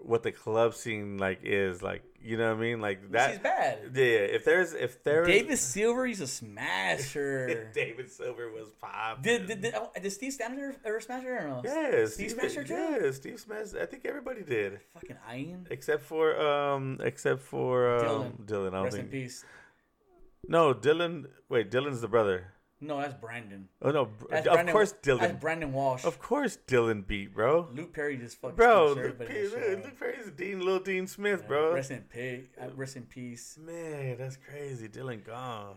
what the club scene like is like. You know what I mean? Like that. She's bad. Yeah, if there's if there David Silver used to smash her. *laughs* David Silver was popping. did, did, did, oh, did Steve Sanders ever smash her or no? Yes, Steve Steve smashed too? Yeah, Steve smashed. I think everybody did, Fucking Ian. except for um, except for um, Dylan. Dylan. I don't Rest in peace. No, Dylan. Wait, Dylan's the brother. No, that's Brandon. Oh no, That's of Brandon, course That's Dylan. Brandon Walsh. Of course Dylan beat, bro. Luke Perry just fucking Bro, Luke, Perry. Luke Perry's Dean, little Dean Smith, bro. Rest in pig. Uh, rest in peace. Man, that's crazy. Dylan gone.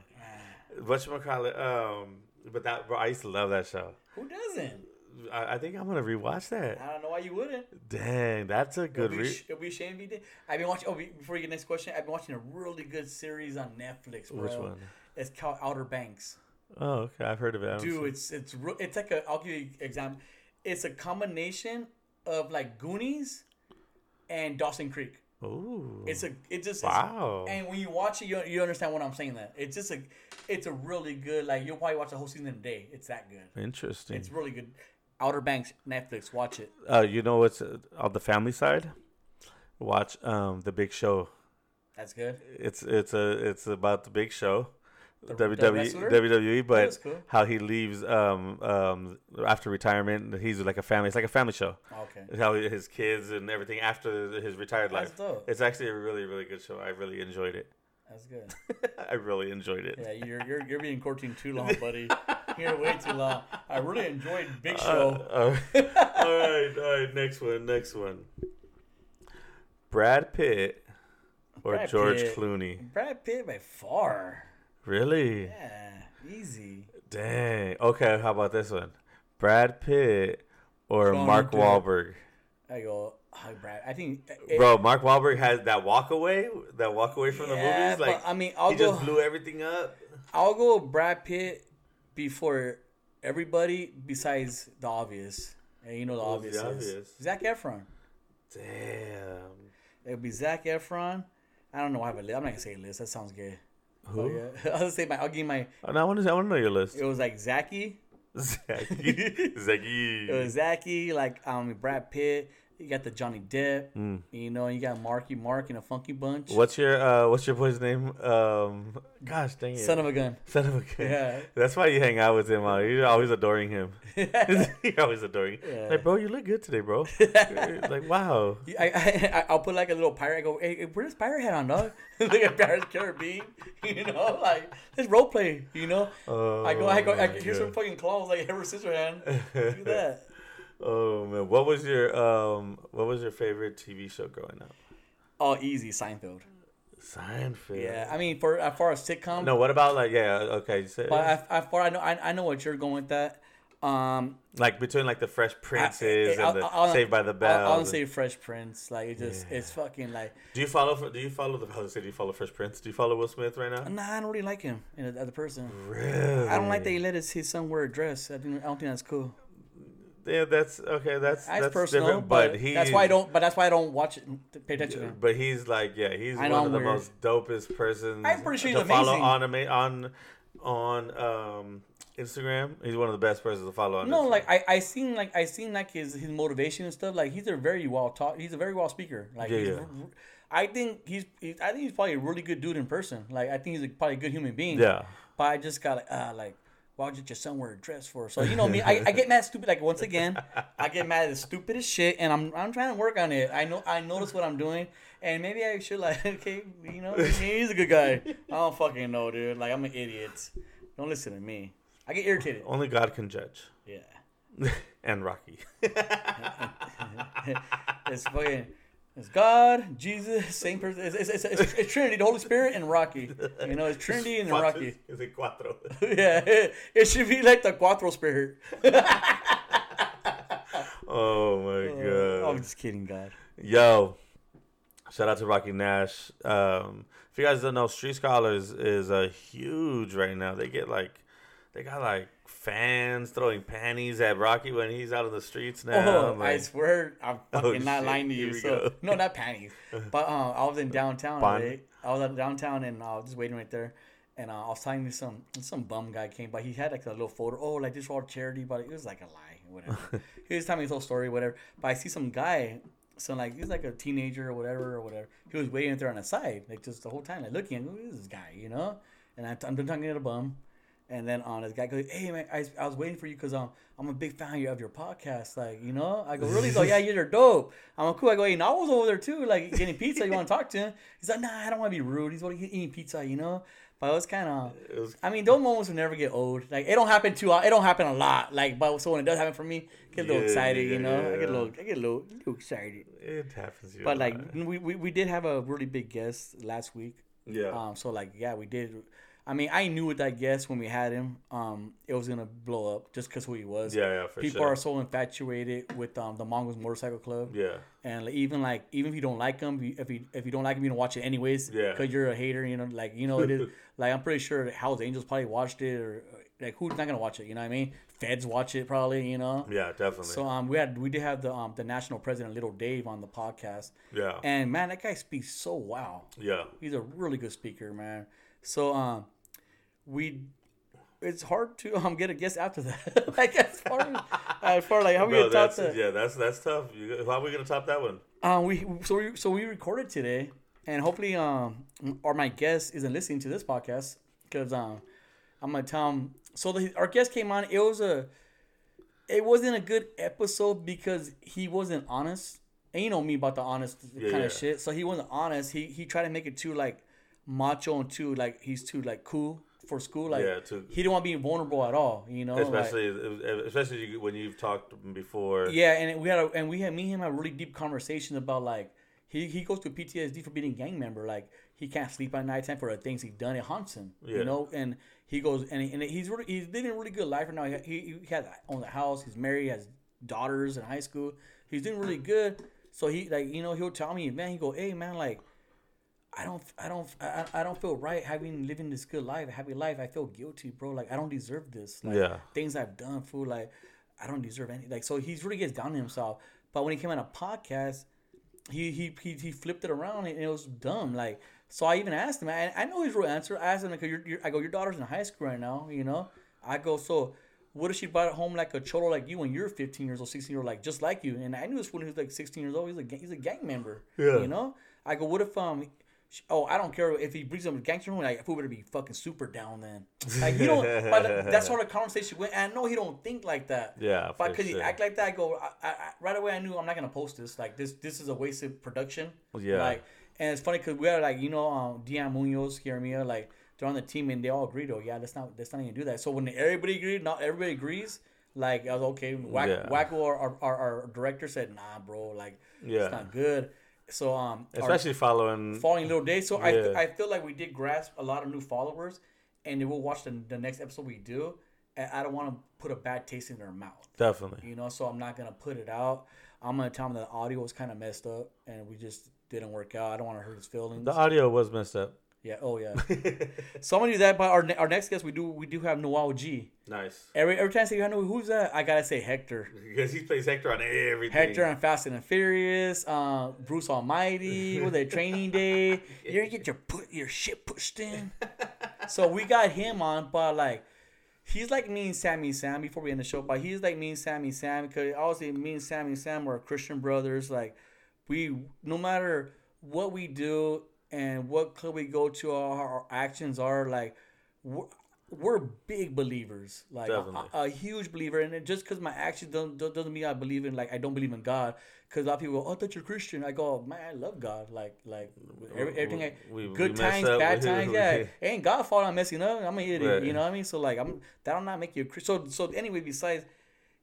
What you call it? Um, but that bro, I used to love that show. Who doesn't? I, I think I'm gonna rewatch that. I don't know why you wouldn't. Dang, that's a good. It'll be, Re- it'll be a shame if you did. I've been watching. Oh, be- before you get next question, I've been watching a really good series on Netflix. Bro. Which one? It's called Outer Banks. Oh, okay. I've heard of it. Dude, it's it's it's like a. I'll give you an example. It's a combination of like Goonies and Dawson Creek. Ooh. It's a it just wow. and when you watch it, you, you understand what I'm saying. That it's just a it's a really good like you'll probably watch the whole season in a day. It's that good. Interesting. It's really good. Outer Banks, Netflix, watch it. uh, you know what's uh, on the family side? Watch um the Big Show. That's good. It's it's a it's about the Big Show. The- WWE? WWE, but cool. how he leaves um, um, after retirement, he's like a family. It's like a family show. Okay. How his kids and everything after his retired life. It's actually a really really good show. I really enjoyed it. That's good. *laughs* I really enjoyed it. Yeah, you're you're you're being quarantine too long, buddy. *laughs* You're way too long. I really enjoyed Big Uh, Show. uh, all right, all right. Next one, next one. Brad Pitt or Brad George Pitt. Clooney? Brad Pitt by far. Really? Yeah, easy. Dang. Okay, how about this one? Brad Pitt or Mark. Wahlberg? I go, oh, Brad. I think, it, Bro, Mark Wahlberg has that walk away, that walk away from yeah, the movies. Like but, I mean, I'll he go. just blew everything up. I'll go Brad Pitt before everybody besides the obvious. And you know the obvious, the is obvious? Zac Efron. Damn. It would be Zac Efron. I don't know. why I have a list. I'm not gonna say a list. That sounds gay. Who? Oh, yeah. *laughs* I'll just say my. I'll give you my. Oh, no, I want to. I want to know your list. It was like Zachy. Zachy. Zachy. It was Zachy, like um Brad Pitt. You got the Johnny Depp. Mm. You know, you got Marky Mark and a Funky Bunch. What's your uh What's your boy's name? Um, gosh dang it. Son of a gun. Son of a gun. Yeah. That's why you hang out with him. Uh, you're always adoring him. *laughs* *laughs* you're always adoring. Yeah. Like, bro, you look good today, bro. *laughs* like, wow. I, I, I'll put like a little pirate. I go, hey, where's this pirate hat on, dog? Look at Pirates of Caribbean. You know, like let's role play. You know, Oh, I go, I go, I, here's some fucking claws like ever sister hand. Do that. Oh man, what was your um What was your favorite TV show growing up? Oh, easy Seinfeld. Seinfeld. Yeah, I mean, for as far as sitcom, No, what about like yeah? Okay, you said, but as, as far I know, I, I know what you're going with that. Um, like between like the Fresh Princes I- and the I'll- Saved by the Bell. I'll, I'll say Fresh Prince. Like it just, Yeah. it's fucking like. do you follow? Do you follow the? I was say, do you follow Fresh Prince? Do you follow Will Smith right now? Nah, I don't really like him as a- as a person. Really? I don't like that he let his, his son wear a dress. I, think, I don't think that's cool. Yeah, that's okay. That's That's, that's personal, different. but, But he that's why I don't. But that's why I don't watch it. to Pay attention. to him. But he's like, yeah, he's I one of the weird. most dopest persons. I'm pretty sure to he's follow amazing. on ama- on on um Instagram. He's one of the best persons to follow on. No, Instagram. like I, I seen like I seen like his his motivation and stuff. Like he's a very well taught. He's a very well speaker. Like Yeah, he's, yeah. I think he's, he's I think he's probably a really good dude in person. Like I think he's a, probably a good human being. yeah, But I just got like ah like why would you just somewhere dress for? So you know me, I, I get *laughs* mad stupid. Like once again, I get mad at the stupidest shit, and I'm I'm trying to work on it. I know I notice what I'm doing, and maybe I should like *laughs* okay, you know, he's a good guy. I don't fucking know, dude. Like I'm an idiot. Don't listen to me. I get irritated. only God can judge. Yeah. *laughs* and Rocky. it's fucking it's God, Jesus, same person. It's, it's, it's, it's, Trinity, the Holy Spirit, and Rocky. You know, it's Trinity and Rocky. Is it cuatro? *laughs* yeah, it, it should be like the Cuatro Spirit. *laughs* oh my god. I'm just kidding, God. Yo, shout out to Rocky Nash. Um, if you guys don't know, Street Scholars is a huge right now. They get like, they got like fans throwing panties at Rocky when he's out in the streets now. Oh, I swear, I'm *laughs* fucking Oh, not shit. lying to you. So, go. no, not panties. *laughs* But uh, I was in downtown. Right? I was at downtown and I was just waiting right there. And uh, I was talking to some some bum guy came by. He had like a little photo. Oh, like this for all charity, but it was like a lie, whatever. *laughs* he was telling me his whole story, whatever. But I see some guy, so like he was like a teenager or whatever or whatever. He was waiting there on the side, like just the whole time, like looking. Who is this guy? You know? And I, I'm talking to the bum. And then on this guy goes, "Hey man, I, I was waiting for you because um, I'm a big fan of your, podcast. Like, you know, I go, really? Like, yeah, you're dope. I'm like, cool. I go, hey, and I was over there too, like getting pizza. You want to talk to him? He's like, nah, I don't want to be rude. He's eating pizza, you know. But it was kind of, I mean, those moments will never get old. Like, it don't happen too. It don't happen a lot. Like, but so when it does happen for me, I get a little Yeah, excited, you know. I get a little, I get a little, a little excited. it happens. But like, we, we we did have a really big guest last week. yeah, Um, so like, yeah, we did. I mean, I knew with that guest when we had him, um, it was gonna blow up just because who he was. yeah, yeah, for People sure. are so infatuated with um, the Mongols Motorcycle Club, yeah, and like, even like even if you don't like him, if you if you don't like him, you don't watch it anyways. Yeah. Because you're a hater, you know, like you know it is. *laughs* like I'm pretty sure Hell's Angels probably watched it, or like who's not gonna watch it? You know what I mean? Feds watch it probably, you know. yeah, definitely. So um, we had we did have the um the national president Little Dave on the podcast, yeah, and man, that guy speaks so wow. yeah, He's a really good speaker, man. So um, we it's hard to *laughs* um get a guest after that. *laughs* like as far as, as far like how we *laughs* gonna top that? yeah, that's that's tough. You, how are we gonna top that one? Um, we so we so we recorded today, and hopefully um or my guest isn't listening to this podcast because um I'm gonna tell him. So the, our guest came on. It was a it wasn't a good episode because he wasn't honest. And you know me about the honest Yeah, kind yeah. of shit. So he wasn't honest. He he tried to make it too like macho and too like he's too like cool for school. Like Yeah, too- he didn't want to be vulnerable at all. You know, like- Especially, especially when you've talked before. yeah, and we had a, and we had me and him had a really deep conversation about like he, he goes through PTSD for being a gang member. Like he can't sleep at nighttime for the things he's done. It haunts him. Yeah. You know, and he goes and, and he's really he's living a really good life right now. He he, he has owns a house. He's married. He has daughters in high school. He's doing really good. So he like you know he'll tell me man he go hey man like I don't, I don't, I, I don't feel right having living this good life, happy life. I feel guilty, bro. Like I don't deserve this. Like, Yeah. Things I've done, fool. Like I don't deserve any. Like so, he really gets down on himself. But when he came on a podcast, he he he, he flipped it around and it was dumb. Like so, I even asked him. I, I know his real answer. I asked him like, you're, I go, your daughter's in high school right now. You know. I go, so what if she brought it home like a cholo like you when you're 15 years old, 16 years old, like just like you? And I knew this when he was like 16 years old. He's a he's a gang member. Yeah. You know. I go, what if um. Oh, I don't care if he brings up a gangster room. Like, fool better be fucking super down then. Like, you don't. but *laughs* that's how the conversation went. And I know he don't think like that. Yeah, But because he act like that, I go. I, I, right away, I knew I'm not gonna post this. Like this, this is a wasted production. Yeah. Like, and it's funny because we had like you know, um, Dion Munoz, Jeremia, like they're on the team and they all agreed. Oh yeah, let's not let's not even do that. So when everybody agreed, not everybody agrees. Like I was okay. Wack, Yeah. Wacko, our, our, our, our director said, nah, bro, like Yeah. it's not good. So um, Especially following. following Little Dave's. So Yeah. I, I feel like we did grasp a lot of new followers, and they will watch the, the next episode we do. And I don't want to put a bad taste in their mouth, Definitely. you know. So I'm not gonna put it out. I'm gonna tell them the audio was kind of messed up, and we just didn't work out. I don't want to hurt his feelings. The audio was messed up. Yeah. Oh yeah. so I'm gonna do that. But our our next guest, we do we do have Noel G. nice. Every every time I say I know who's that, I gotta say Hector. Because he plays Hector on everything. Hector on Fast and Furious, uh, Bruce Almighty with a training day. You're gonna get your put your shit pushed in. *laughs* so we got him on, but like he's like me and Sammy Sam before we end the show. But he's like me and Sammy Sam because obviously me and Sammy Sam are Christian brothers. Like we, no matter what we do and what club we go to, our, our actions are like. We're, we're big believers, like a, a huge believer, and it- just because my actions don't, doesn't mean I believe in like I don't believe in God. Because a lot of people, go, oh, thought you're Christian. I go, man, I love God. Like, like every, everything. I, we- we good mess times, bad times. Yeah, *laughs* it ain't God fault I'm messing up. I'm an idiot. Right. You know what I mean? So like, I'm that'll not make you a Christian. So so anyway, besides,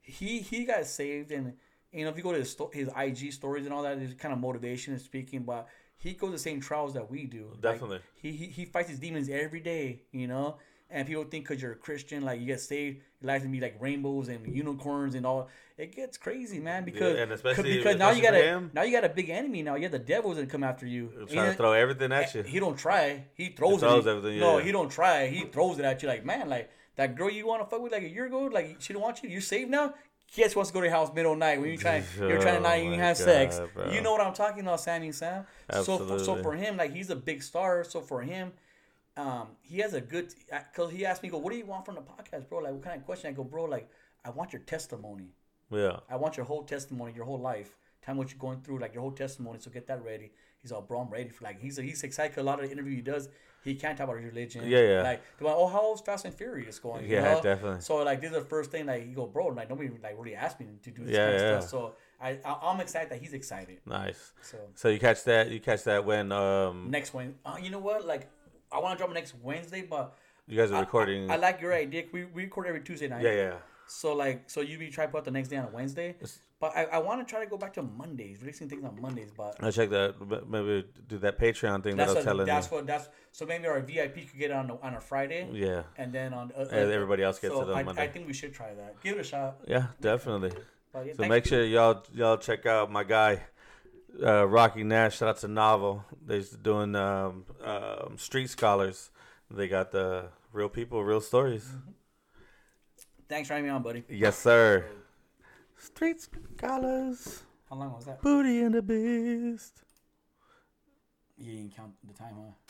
he he got saved, and you know if you go to his his IG stories and all that, that, is kind of motivation and speaking, but. He goes the same trials that we do. Like, Definitely. he, he he fights his demons every day, you know. And people think because you're a Christian, like you get saved, your life's gonna be like rainbows and unicorns and all. It gets crazy, man. Because and especially- because now you got a now you got a big enemy. Now you got the devil's gonna come after you. He'll And try he- to throw everything at you. He don't try. He throws, throws it. everything, No, yeah. he don't try. He throws it at you like man, like that girl you want to fuck with like a year ago, like she don't want you. You saved now. Guess wants to go to your house middle of night when you trying *laughs* you're trying to not Oh even have sex. Bro. You know what I'm talking about, Sammy Sam. So for, so for him, like he's a big star. So for him, um, he has a good. Cause he asked me, go, what do you want from the podcast, bro? Like what kind of question? I go, bro, like I want your testimony. Yeah. I want your whole testimony, your whole life. time what you're going through, like your whole testimony. So get that ready. He's all, bro, I'm ready for like he's he's excited. a lot of the interview he does, he can't talk about his religion. Yeah, yeah. Like, like, oh, how's Fast and Furious going? You Yeah, know? definitely. So like, this is the first thing like you go, bro. Like nobody like really asked me to do this Yeah, kind of yeah. stuff. So I, I I'm excited that he's excited. Nice. So So you catch that? You catch that when um next Wednesday, uh, you know what? Like I want to drop next Wednesday, but you guys are recording? I, I like your idea. We, we record every Tuesday night. yeah, yeah. So like, so you be try to put out the next day on a Wednesday, but I, I want to try to go back to Mondays, releasing things on Mondays. But I check that. Maybe do that Patreon thing that that's I was what telling that's you. what that's so maybe our VIP could get it on a, on a Friday, Yeah. and then on uh, And everybody else gets so it on I, Monday. I think we should try that. Give it a shot. Yeah, definitely. Yeah, So make you. sure y'all y'all check out my guy, uh, Rocky Nash. Shout out to Navo. They're doing um, um, Street Scholars. They got the real people, real stories. Mm-hmm. Thanks for having me on, buddy. Yes, sir. Street Scholars, How long was that? Booty and the Beast. You didn't count the time, huh?